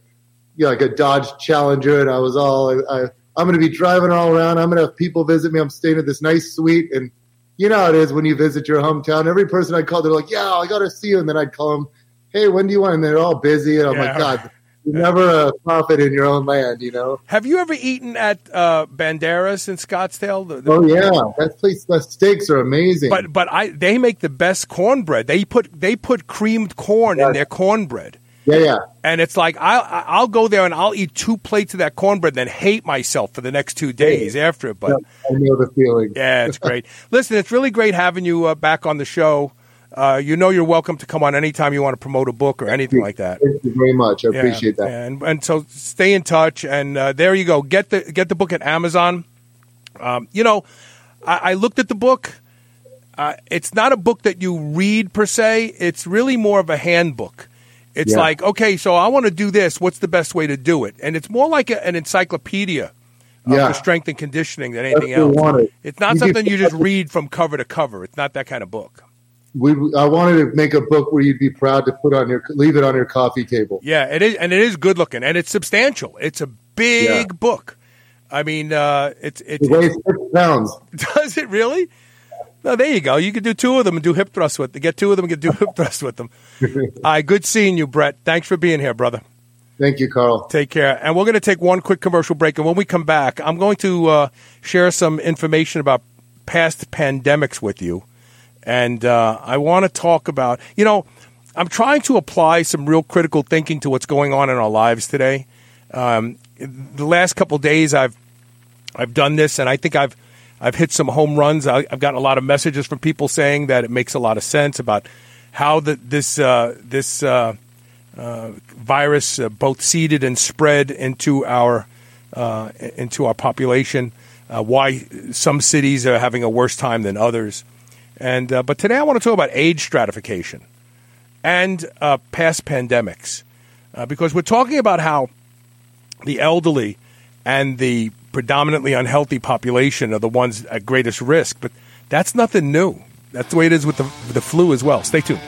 you know, like a Dodge Challenger, and I was all I, I'm going to be driving all around. I'm going to have people visit me. I'm staying at this nice suite, and you know how it is when you visit your hometown. Every person I called, they're like, "Yeah, I got to see you," and then I'd call them, "Hey, when do you want?" And they're all busy, and I'm Yeah. like, "God." You're never a prophet in your own land, you know. Have you ever eaten at uh, Banderas in Scottsdale? The- the- Oh yeah, that place. The steaks are amazing. But but I they make the best cornbread. They put they put creamed corn in their cornbread. Yeah, yeah. And it's like I I'll go there and I'll eat two plates of that cornbread, then hate myself for the next two days after it. But I know the feeling. yeah, it's great. Listen, it's really great having you uh, back on the show. Uh, you know, you're welcome to come on anytime you want to promote a book or anything like that. Thank you very much. I Yeah, appreciate that. And, and so stay in touch. And uh, there you go. Get the get the book at Amazon. Um, you know, I, I looked at the book. Uh, it's not a book that you read per se. It's really more of a handbook. It's Yeah. like, okay, so I want to do this. What's the best way to do it? And it's more like a, an encyclopedia Yeah. for strength and conditioning than anything else. wanted. It's not You something you just read from cover to cover. It's not that kind of book. We, I wanted to make a book where you'd be proud to put on your leave it on your coffee table. Yeah, it is, and it is good looking, and it's substantial. It's a big Yeah. book. I mean, uh, it's it, It weighs six pounds. does it really? No, there you go. You could do two of them and do hip thrusts with. Get two of them and get do hip thrusts with them. All right, good seeing you, Bret. Thanks for being here, brother. Thank you, Carl. Take care. And we're going to take one quick commercial break, and when we come back, I'm going to uh, share some information about past pandemics with you, and uh, I want to talk about. You know, I'm trying to apply some real critical thinking to what's going on in our lives today. Um, the last couple days, I've I've done this, and I think I've I've hit some home runs. I, I've gotten a lot of messages from people saying that it makes a lot of sense about how the, this uh, this uh, uh, virus uh, both seeded and spread into our uh, into our population. Uh, why some cities are having a worse time than others, and but today I want to talk about age stratification and past pandemics, because we're talking about how the elderly and the predominantly unhealthy population are the ones at greatest risk. But that's nothing new. That's the way it is with the, with the flu as well. Stay tuned.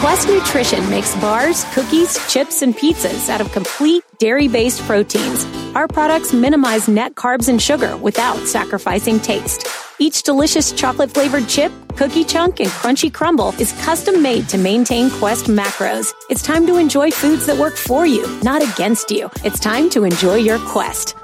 Quest Nutrition makes bars, cookies, chips, and pizzas out of complete dairy based proteins our products minimize net carbs and sugar without sacrificing taste. Each delicious chocolate flavored chip, cookie chunk, and crunchy crumble is custom made to maintain Quest macros. It's time to enjoy foods that work for you, not against you. It's time to enjoy your Quest.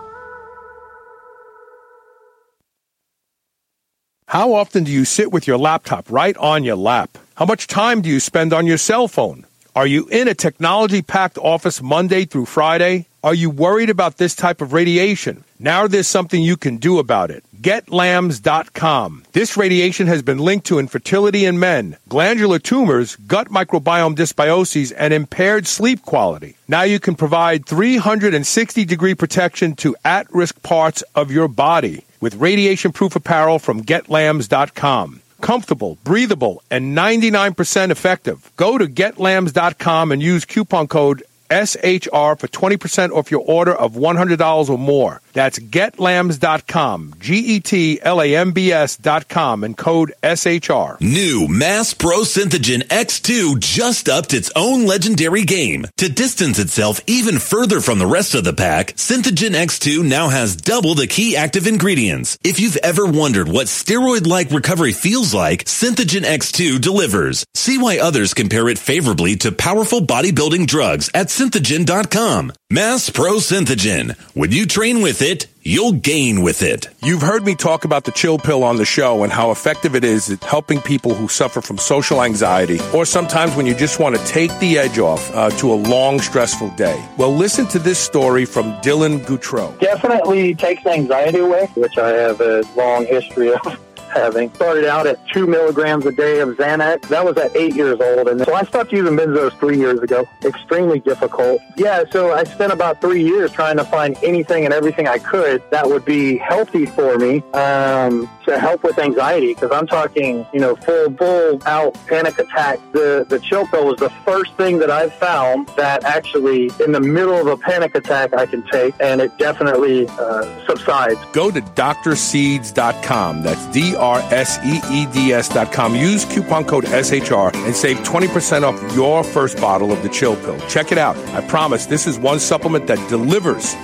How often do you sit with your laptop right on your lap? How much time do you spend on your cell phone? Are you in a technology packed office Monday through Friday? Are you worried about this type of radiation? Now there's something you can do about it. GetLambs.com. This radiation has been linked to infertility in men, glandular tumors, gut microbiome dysbioses, and impaired sleep quality. Now you can provide 360 degree protection to at risk parts of your body with radiation proof apparel from GetLambs.com comfortable, breathable, and 99% effective. Go to getlambs.com and use coupon code SHR for 20% off your order of $100 or more. That's getlambs.com, G E T L A M B S.com, and code SHR. New Mass Pro Synthogen X2 just upped its own legendary game. To distance itself even further from the rest of the pack, Synthogen X2 now has double the key active ingredients. If you've ever wondered what steroid like recovery feels like, Synthogen X2 delivers. See why others compare it favorably to powerful bodybuilding drugs at synthogen.com. Mass Pro Synthogen. When you train with it, you'll gain with it. You've heard me talk about the chill pill on the show and how effective it is at helping people who suffer from social anxiety or sometimes when you just want to take the edge off uh, to a long, stressful day. Well, listen to this story from Dylan Goutreau. Definitely takes anxiety away, which I have a long history of. having. Started out at two milligrams a day of Xanax. That was at eight years old. And so I stopped using benzos three years ago. Extremely difficult. Yeah, so I spent about three years trying to find anything and everything I could that would be healthy for me um, to help with anxiety. Because I'm talking, you know, full, full out panic attack. The, the chill pill was the first thing that I've found that actually, in the middle of a panic attack, I can take, and it definitely uh, subsides. Go to drseeds.com. That's D R S E E D S dot com. Use coupon code SHR and save 20% off your first bottle of the chill pill. Check it out. I promise this is one supplement that delivers.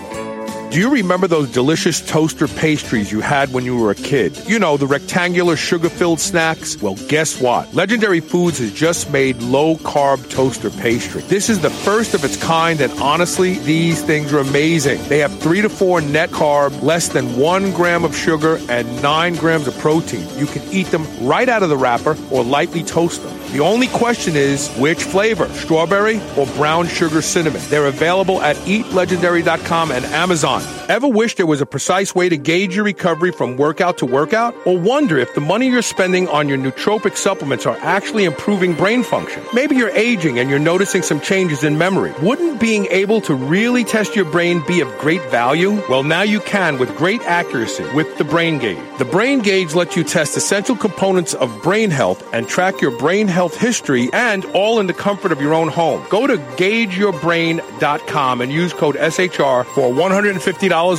Do you remember those delicious toaster pastries you had when you were a kid? You know, the rectangular sugar filled snacks? Well, guess what? Legendary Foods has just made low carb toaster pastry. This is the first of its kind, and honestly, these things are amazing. They have three to four net carb, less than one gram of sugar, and nine grams of protein. You can eat them right out of the wrapper or lightly toast them. The only question is which flavor, strawberry or brown sugar cinnamon. They're available at eatlegendary.com and Amazon. Ever wish there was a precise way to gauge your recovery from workout to workout? Or wonder if the money you're spending on your nootropic supplements are actually improving brain function? Maybe you're aging and you're noticing some changes in memory. Wouldn't being able to really test your brain be of great value? Well, now you can with great accuracy with the Brain Gauge. The Brain Gauge lets you test essential components of brain health and track your brain health history and all in the comfort of your own home. Go to gaugeyourbrain.com and use code SHR for $150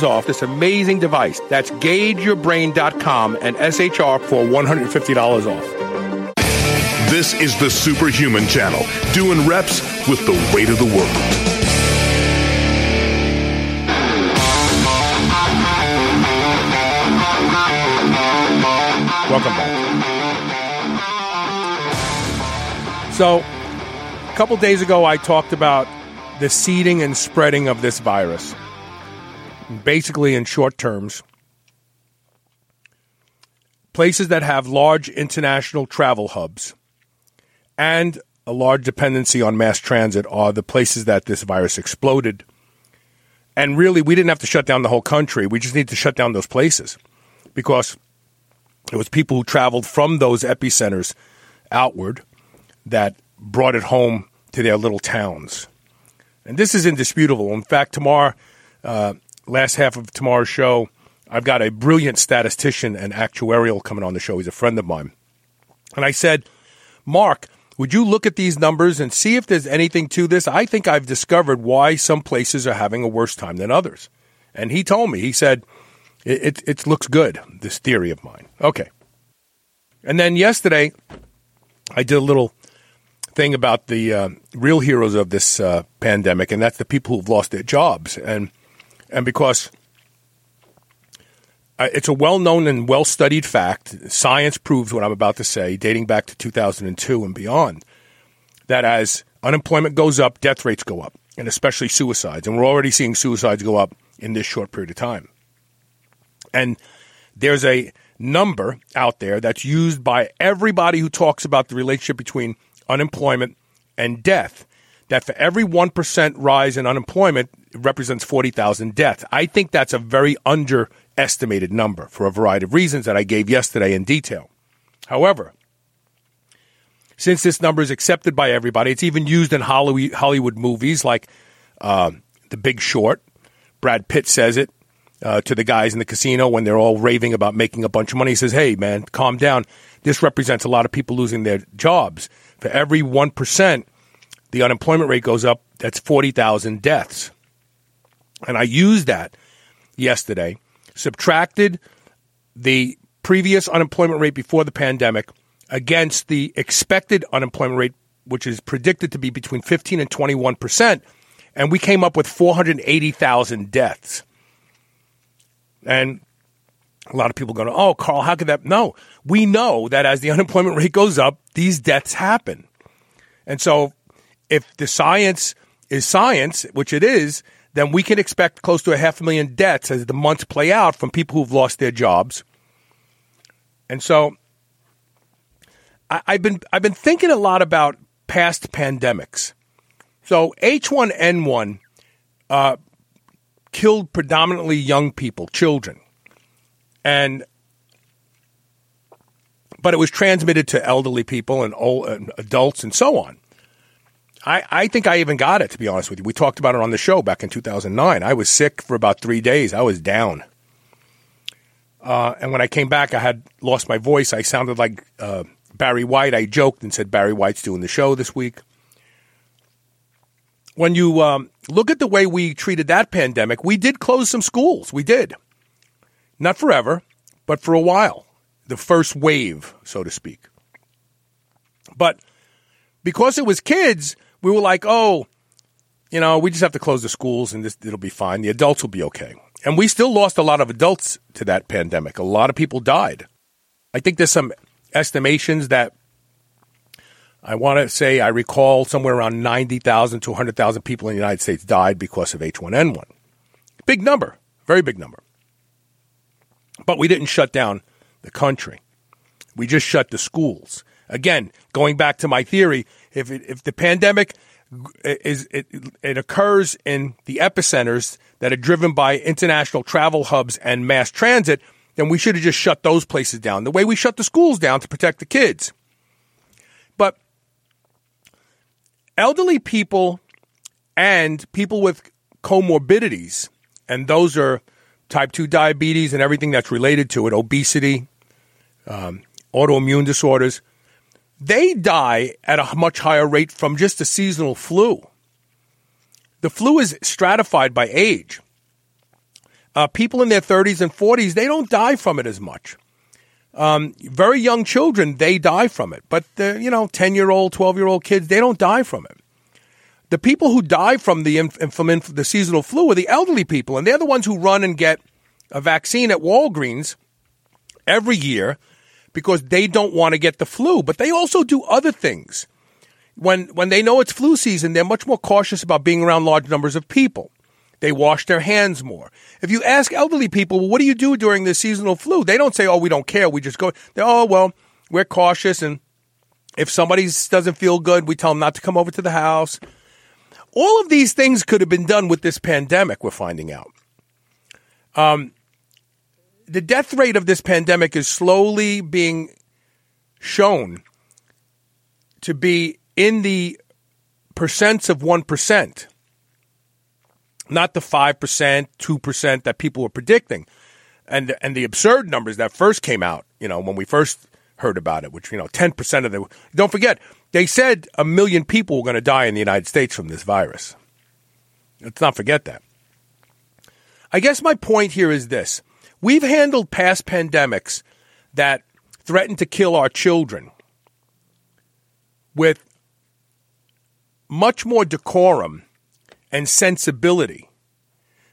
off this amazing device. That's gaugeyourbrain.com and SHR for $150 off. This is the Superhuman Channel, doing reps with the weight of the world. Welcome back. So, a couple days ago, I talked about the seeding and spreading of this virus. Basically, in short terms, places that have large international travel hubs and a large dependency on mass transit are the places that this virus exploded. And really, we didn't have to shut down the whole country. We just need to shut down those places because it was people who traveled from those epicenters outward that brought it home to their little towns. And this is indisputable. In fact, tomorrow, uh, last half of tomorrow's show, I've got a brilliant statistician and actuarial coming on the show. He's a friend of mine. And I said, Mark, would you look at these numbers and see if there's anything to this? I think I've discovered why some places are having a worse time than others. And he told me, he said, it, it, it looks good, this theory of mine. Okay. And then yesterday, I did a little thing about the uh, real heroes of this uh, pandemic, and that's the people who've lost their jobs, and and because uh, it's a well-known and well-studied fact, science proves what I'm about to say, dating back to 2002 and beyond, that as unemployment goes up, death rates go up, and especially suicides, and we're already seeing suicides go up in this short period of time, and there's a number out there that's used by everybody who talks about the relationship between unemployment and death. That for every 1% rise in unemployment, represents 40,000 deaths. I think that's a very underestimated number for a variety of reasons that I gave yesterday in detail. However, since this number is accepted by everybody, it's even used in Hollywood movies like uh, The Big Short. Brad Pitt says it uh, to the guys in the casino when they're all raving about making a bunch of money. He says, "Hey, man, calm down. This represents a lot of people losing their jobs. For every one percent, the unemployment rate goes up. That's forty thousand deaths." And I used that yesterday, subtracted the previous unemployment rate before the pandemic against the expected unemployment rate, which is predicted to be between 15 and 21 percent, and we came up with 480,000 deaths. And a lot of people go, oh, Carl, how could that? No, we know that as the unemployment rate goes up, these deaths happen. And so if the science is science, which it is, then we can expect close to a half a million deaths as the months play out from people who've lost their jobs. And so I, have been I've been thinking a lot about past pandemics. So H1N1 uh, killed predominantly young people, children. And but it was transmitted to elderly people and old and adults and so on. I, I think I even got it, to be honest with you. We talked about it on the show back in 2009. I was sick for about three days. I was down. Uh, and when I came back, I had lost my voice. I sounded like uh, Barry White. I joked and said Barry White's doing the show this week when you um, look at the way we treated that pandemic, we did close some schools. We did. Not forever, but for a while. The first wave, so to speak. But because it was kids, we were like, oh, you know, we just have to close the schools and this, it'll be fine. The adults will be okay. And we still lost a lot of adults to that pandemic. A lot of people died. I think there's some estimations that I want to say I recall somewhere around 90,000 to 100,000 people in the United States died because of H1N1. Big number, very big number. But we didn't shut down the country. We just shut the schools. Again, going back to my theory, if it, if the pandemic is it, it occurs in the epicenters that are driven by international travel hubs and mass transit, then we should have just shut those places down. The way we shut the schools down to protect the kids. But elderly people and people with comorbidities, and those are type 2 diabetes and everything that's related to it, obesity, um, autoimmune disorders, they die at a much higher rate from just a seasonal flu. The flu is stratified by age. Uh, people in their 30s and 40s, they don't die from it as much. Um, very young children, they die from it. But, the, you know, 10 year old, 12 year old kids, they don't die from it. The people who die from the, from the seasonal flu are the elderly people, and they're the ones who run and get a vaccine at Walgreens every year because they don't want to get the flu. But they also do other things. When, when they know it's flu season, they're much more cautious about being around large numbers of people. They wash their hands more. If you ask elderly people, well, what do you do during the seasonal flu? They don't say, oh, we don't care. We just go, they oh, well, we're cautious. And if somebody doesn't feel good, we tell them not to come over to the house. All of these things could have been done with this pandemic, we're finding out. Um, the death rate of this pandemic is slowly being shown to be in the percents of 1% not the 5%, 2% that people were predicting. And, and the absurd numbers that first came out, you know, when we first heard about it, which, you know, 10% of the, don't forget, they said a million people were going to die in the United States from this virus. Let's not forget that. I guess my point here is this. We've handled past pandemics that threatened to kill our children with much more decorum and sensibility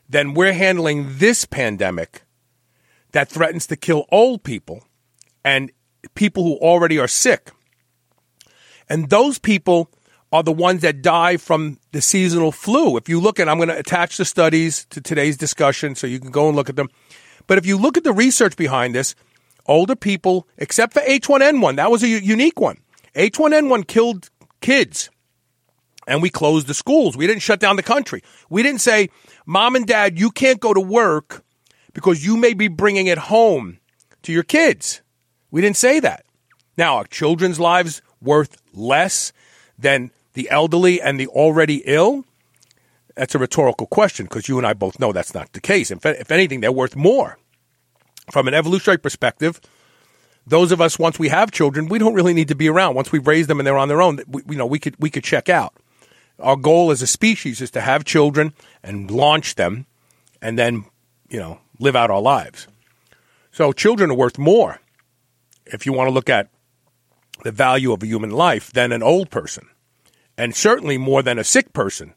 than we're handling this pandemic that threatens to kill old people and people who already are sick. And those people are the ones that die from the seasonal flu. If you look at, I'm going to attach the studies to today's discussion so you can go and look at them. But if you look at the research behind this, older people, except for H1N1, that was a unique one. H1N1 killed kids and we closed the schools. We didn't shut down the country. We didn't say, Mom and Dad, you can't go to work because you may be bringing it home to your kids. We didn't say that. Now, are children's lives worth less than the elderly and the already ill? That's a rhetorical question because you and I both know that's not the case. If, if anything, they're worth more. From an evolutionary perspective, those of us once we have children, we don't really need to be around. Once we've raised them and they're on their own, we, you know, we could we could check out. Our goal as a species is to have children and launch them, and then you know live out our lives. So children are worth more if you want to look at the value of a human life than an old person, and certainly more than a sick person.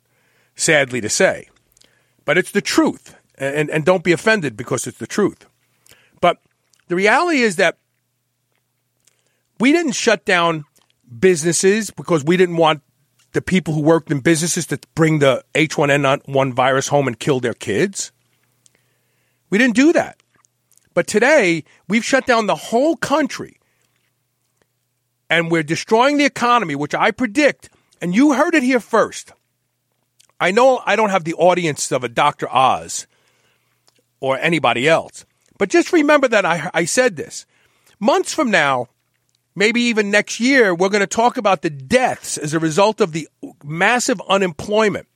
Sadly to say, but it's the truth, and and don't be offended because it's the truth. But the reality is that we didn't shut down businesses because we didn't want the people who worked in businesses to bring the H1N1 virus home and kill their kids. We didn't do that. But today, we've shut down the whole country and we're destroying the economy, which I predict, and you heard it here first. I know I don't have the audience of a Dr. Oz or anybody else, but just remember that I, I said this. Months from now, maybe even next year, we're going to talk about the deaths as a result of the massive unemployment.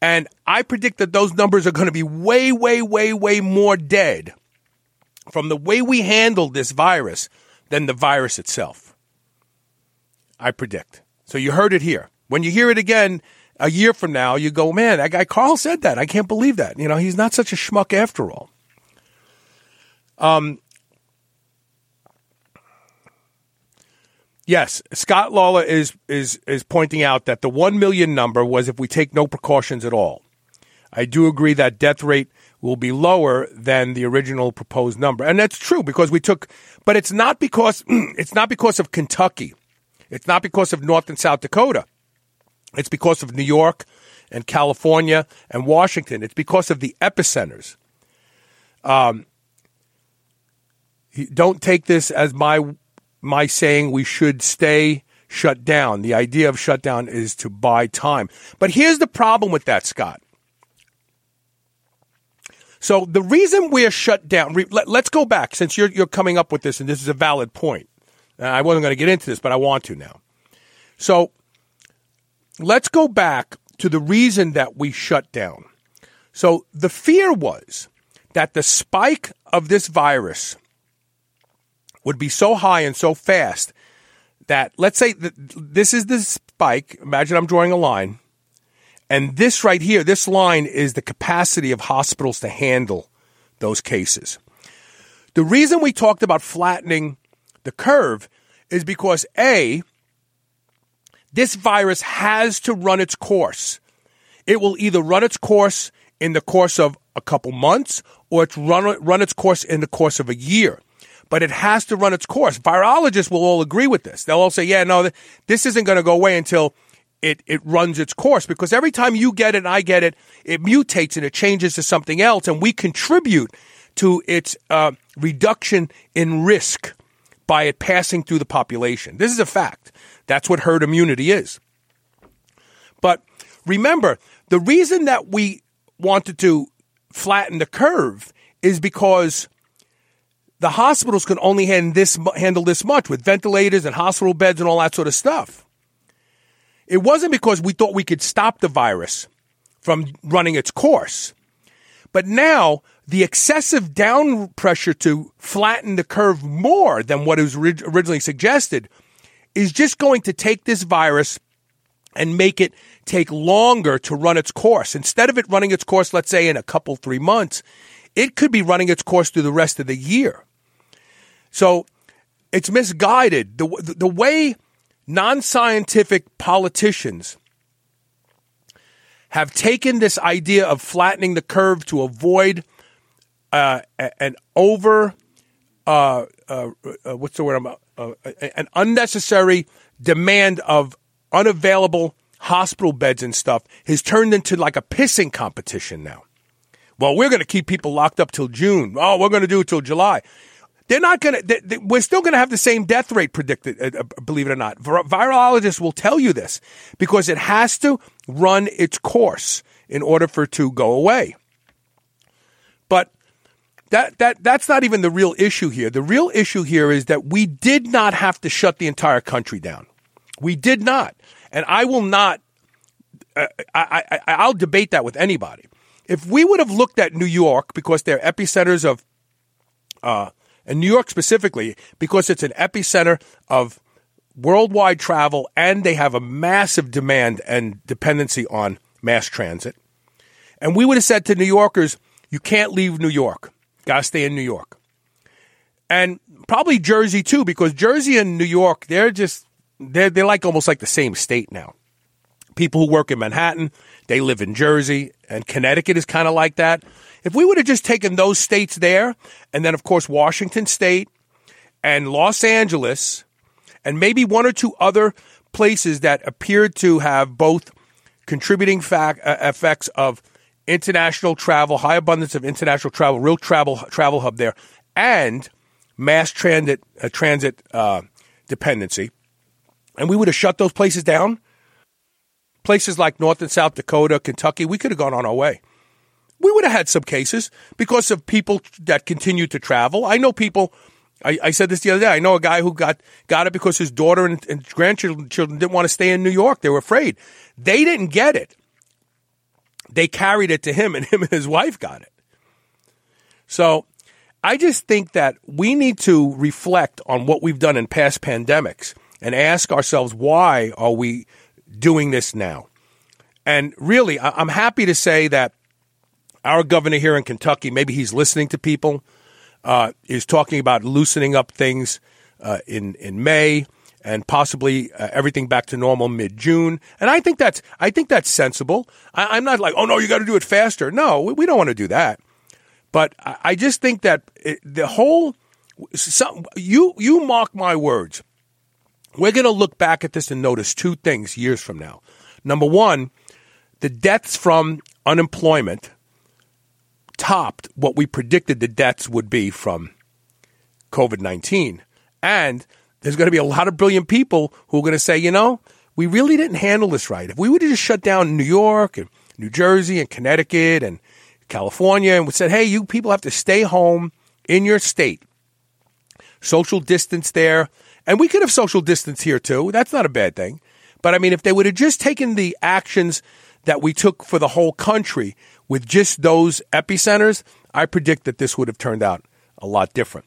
And I predict that those numbers are going to be way, way, way, way more dead from the way we handled this virus than the virus itself. I predict. So you heard it here. When you hear it again a year from now, you go, man, that guy Carl said that. I can't believe that. You know, he's not such a schmuck after all. Um, Yes, Scott Lawler is is is pointing out that the 1 million number was if we take no precautions at all. I do agree that death rate will be lower than the original proposed number. And that's true because we took but it's not because it's not because of Kentucky. It's not because of North and South Dakota. It's because of New York and California and Washington. It's because of the epicenters. Um, don't take this as my my saying we should stay shut down. The idea of shutdown is to buy time. But here's the problem with that, Scott. So the reason we're shut down, let, us go back since you're, you're coming up with this, and this is a valid point. I wasn't going to get into this, but I want to now. So let's go back to the reason that we shut down. So the fear was that the spike of this virus would be so high and so fast that let's say that this is the spike. Imagine I'm drawing a line. And this right here, this line is the capacity of hospitals to handle those cases. The reason we talked about flattening the curve is because A, this virus has to run its course. It will either run its course in the course of a couple months or it's run, run its course in the course of a year but it has to run its course. Virologists will all agree with this. They'll all say, yeah, no, this isn't going to go away until it, it runs its course because every time you get it and I get it, it mutates and it changes to something else and we contribute to its uh, reduction in risk by it passing through the population. This is a fact. That's what herd immunity is. But remember, the reason that we wanted to flatten the curve is because the hospitals can only handle this, handle this much with ventilators and hospital beds and all that sort of stuff. It wasn't because we thought we could stop the virus from running its course. But now the excessive down pressure to flatten the curve more than what was originally suggested is just going to take this virus and make it take longer to run its course. Instead of it running its course, let's say in a couple, three months, it could be running its course through the rest of the year. So it's misguided. The, the, way non scientific politicians have taken this idea of flattening the curve to avoid uh, an over, uh, uh, uh what's the word? I'm, uh, an unnecessary demand of unavailable hospital beds and stuff has turned into like a pissing competition now. Well, we're going to keep people locked up till June. Oh, we're going to do it till July. They're not going to, they, they, we're still going to have the same death rate predicted, uh, uh, believe it or not. Vir- virologists will tell you this because it has to run its course in order for it to go away. That, that, that's not even the real issue here. The real issue here is that we did not have to shut the entire country down. We did not. And I will not, uh, I, I, I'll debate that with anybody. If we would have looked at New York because they're epicenters of, uh, and New York specifically, because it's an epicenter of worldwide travel and they have a massive demand and dependency on mass transit. And we would have said to New Yorkers, you can't leave New York. Got to stay in New York. And probably Jersey too, because Jersey and New York, they're just, they're, they're like almost like the same state now. People who work in Manhattan, they live in Jersey, and Connecticut is kind of like that. If we would have just taken those states there, and then, of course, Washington State and Los Angeles, and maybe one or two other places that appeared to have both contributing fact, uh, effects of international travel, high abundance of international travel, real travel travel hub there, and mass transit uh, transit uh, dependency, and we would have shut those places down. Places like North and South Dakota, Kentucky, we could have gone on our way we would have had some cases because of people that continue to travel. I know people. I, I, said this the other day. I know a guy who got got it because his daughter and, and grandchildren didn't want to stay in New York. They were afraid. They didn't get it. They carried it to him, and him and his wife got it. So, I just think that we need to reflect on what we've done in past pandemics and ask ourselves why are we doing this now. And really, I'm happy to say that our governor here in Kentucky, maybe he's listening to people, uh, is talking about loosening up things uh, in in May and possibly uh, everything back to normal mid June. And I think that's I think that's sensible. I, am not like, oh no, you got to do it faster. No, we, we don't want to do that. But I, I just think that it, the whole some, you you mark my words. We're going to look back at this and notice two things years from now. Number one, the deaths from unemployment topped what we predicted the deaths would be from COVID 19. And there's going to be a lot of brilliant people who are going to say, you know, we really didn't handle this right. If we would have just shut down New York and New Jersey and Connecticut and California and said, hey, you people have to stay home in your state, social distance there. And we could have social distance here too. That's not a bad thing. But I mean, if they would have just taken the actions that we took for the whole country, with just those epicenters, I predict that this would have turned out a lot different.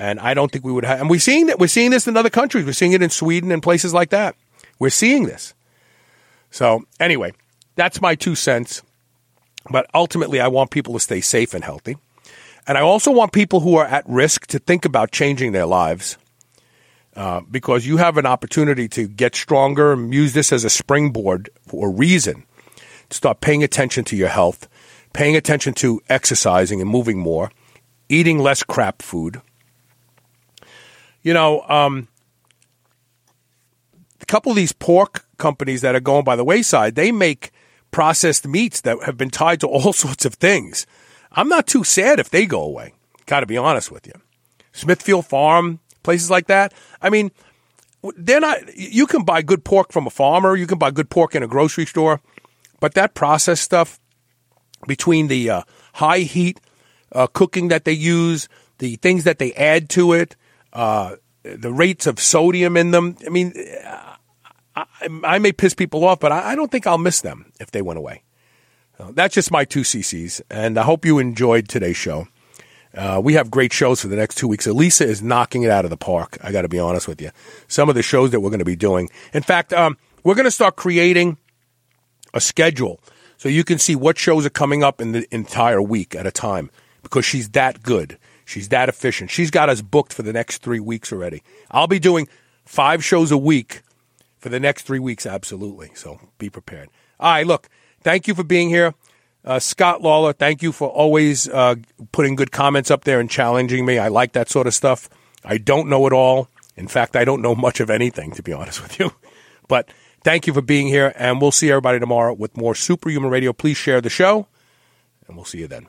And I don't think we would have. And we're seeing that. We're seeing this in other countries. We're seeing it in Sweden and places like that. We're seeing this. So anyway, that's my two cents. But ultimately, I want people to stay safe and healthy. And I also want people who are at risk to think about changing their lives uh, because you have an opportunity to get stronger and use this as a springboard for a reason. To start paying attention to your health paying attention to exercising and moving more, eating less crap food. You know, um, a couple of these pork companies that are going by the wayside, they make processed meats that have been tied to all sorts of things. I'm not too sad if they go away. Got to be honest with you. Smithfield Farm, places like that. I mean, they're not. You can buy good pork from a farmer. You can buy good pork in a grocery store, but that processed stuff, between the uh, high heat uh, cooking that they use, the things that they add to it, uh, the rates of sodium in them. I mean, I, I may piss people off, but I, I, don't think I'll miss them if they went away. that's just my two CCs, and I hope you enjoyed today's show. Uh, we have great shows for the next two weeks. Elisa is knocking it out of the park. I got to be honest with you. Some of the shows that we're going to be doing. In fact, um, we're going to start creating a schedule so you can see what shows are coming up in the entire week at a time because she's that good. She's that efficient. She's got us booked for the next three weeks already. I'll be doing five shows a week for the next three weeks, absolutely. So be prepared. All right, look, thank you for being here. Uh, Scott Lawler, thank you for always uh, putting good comments up there and challenging me. I like that sort of stuff. I don't know it all. In fact, I don't know much of anything, to be honest with you. But thank you for being here, and we'll see everybody tomorrow with more Superhuman Radio. Please share the show, and we'll see you then.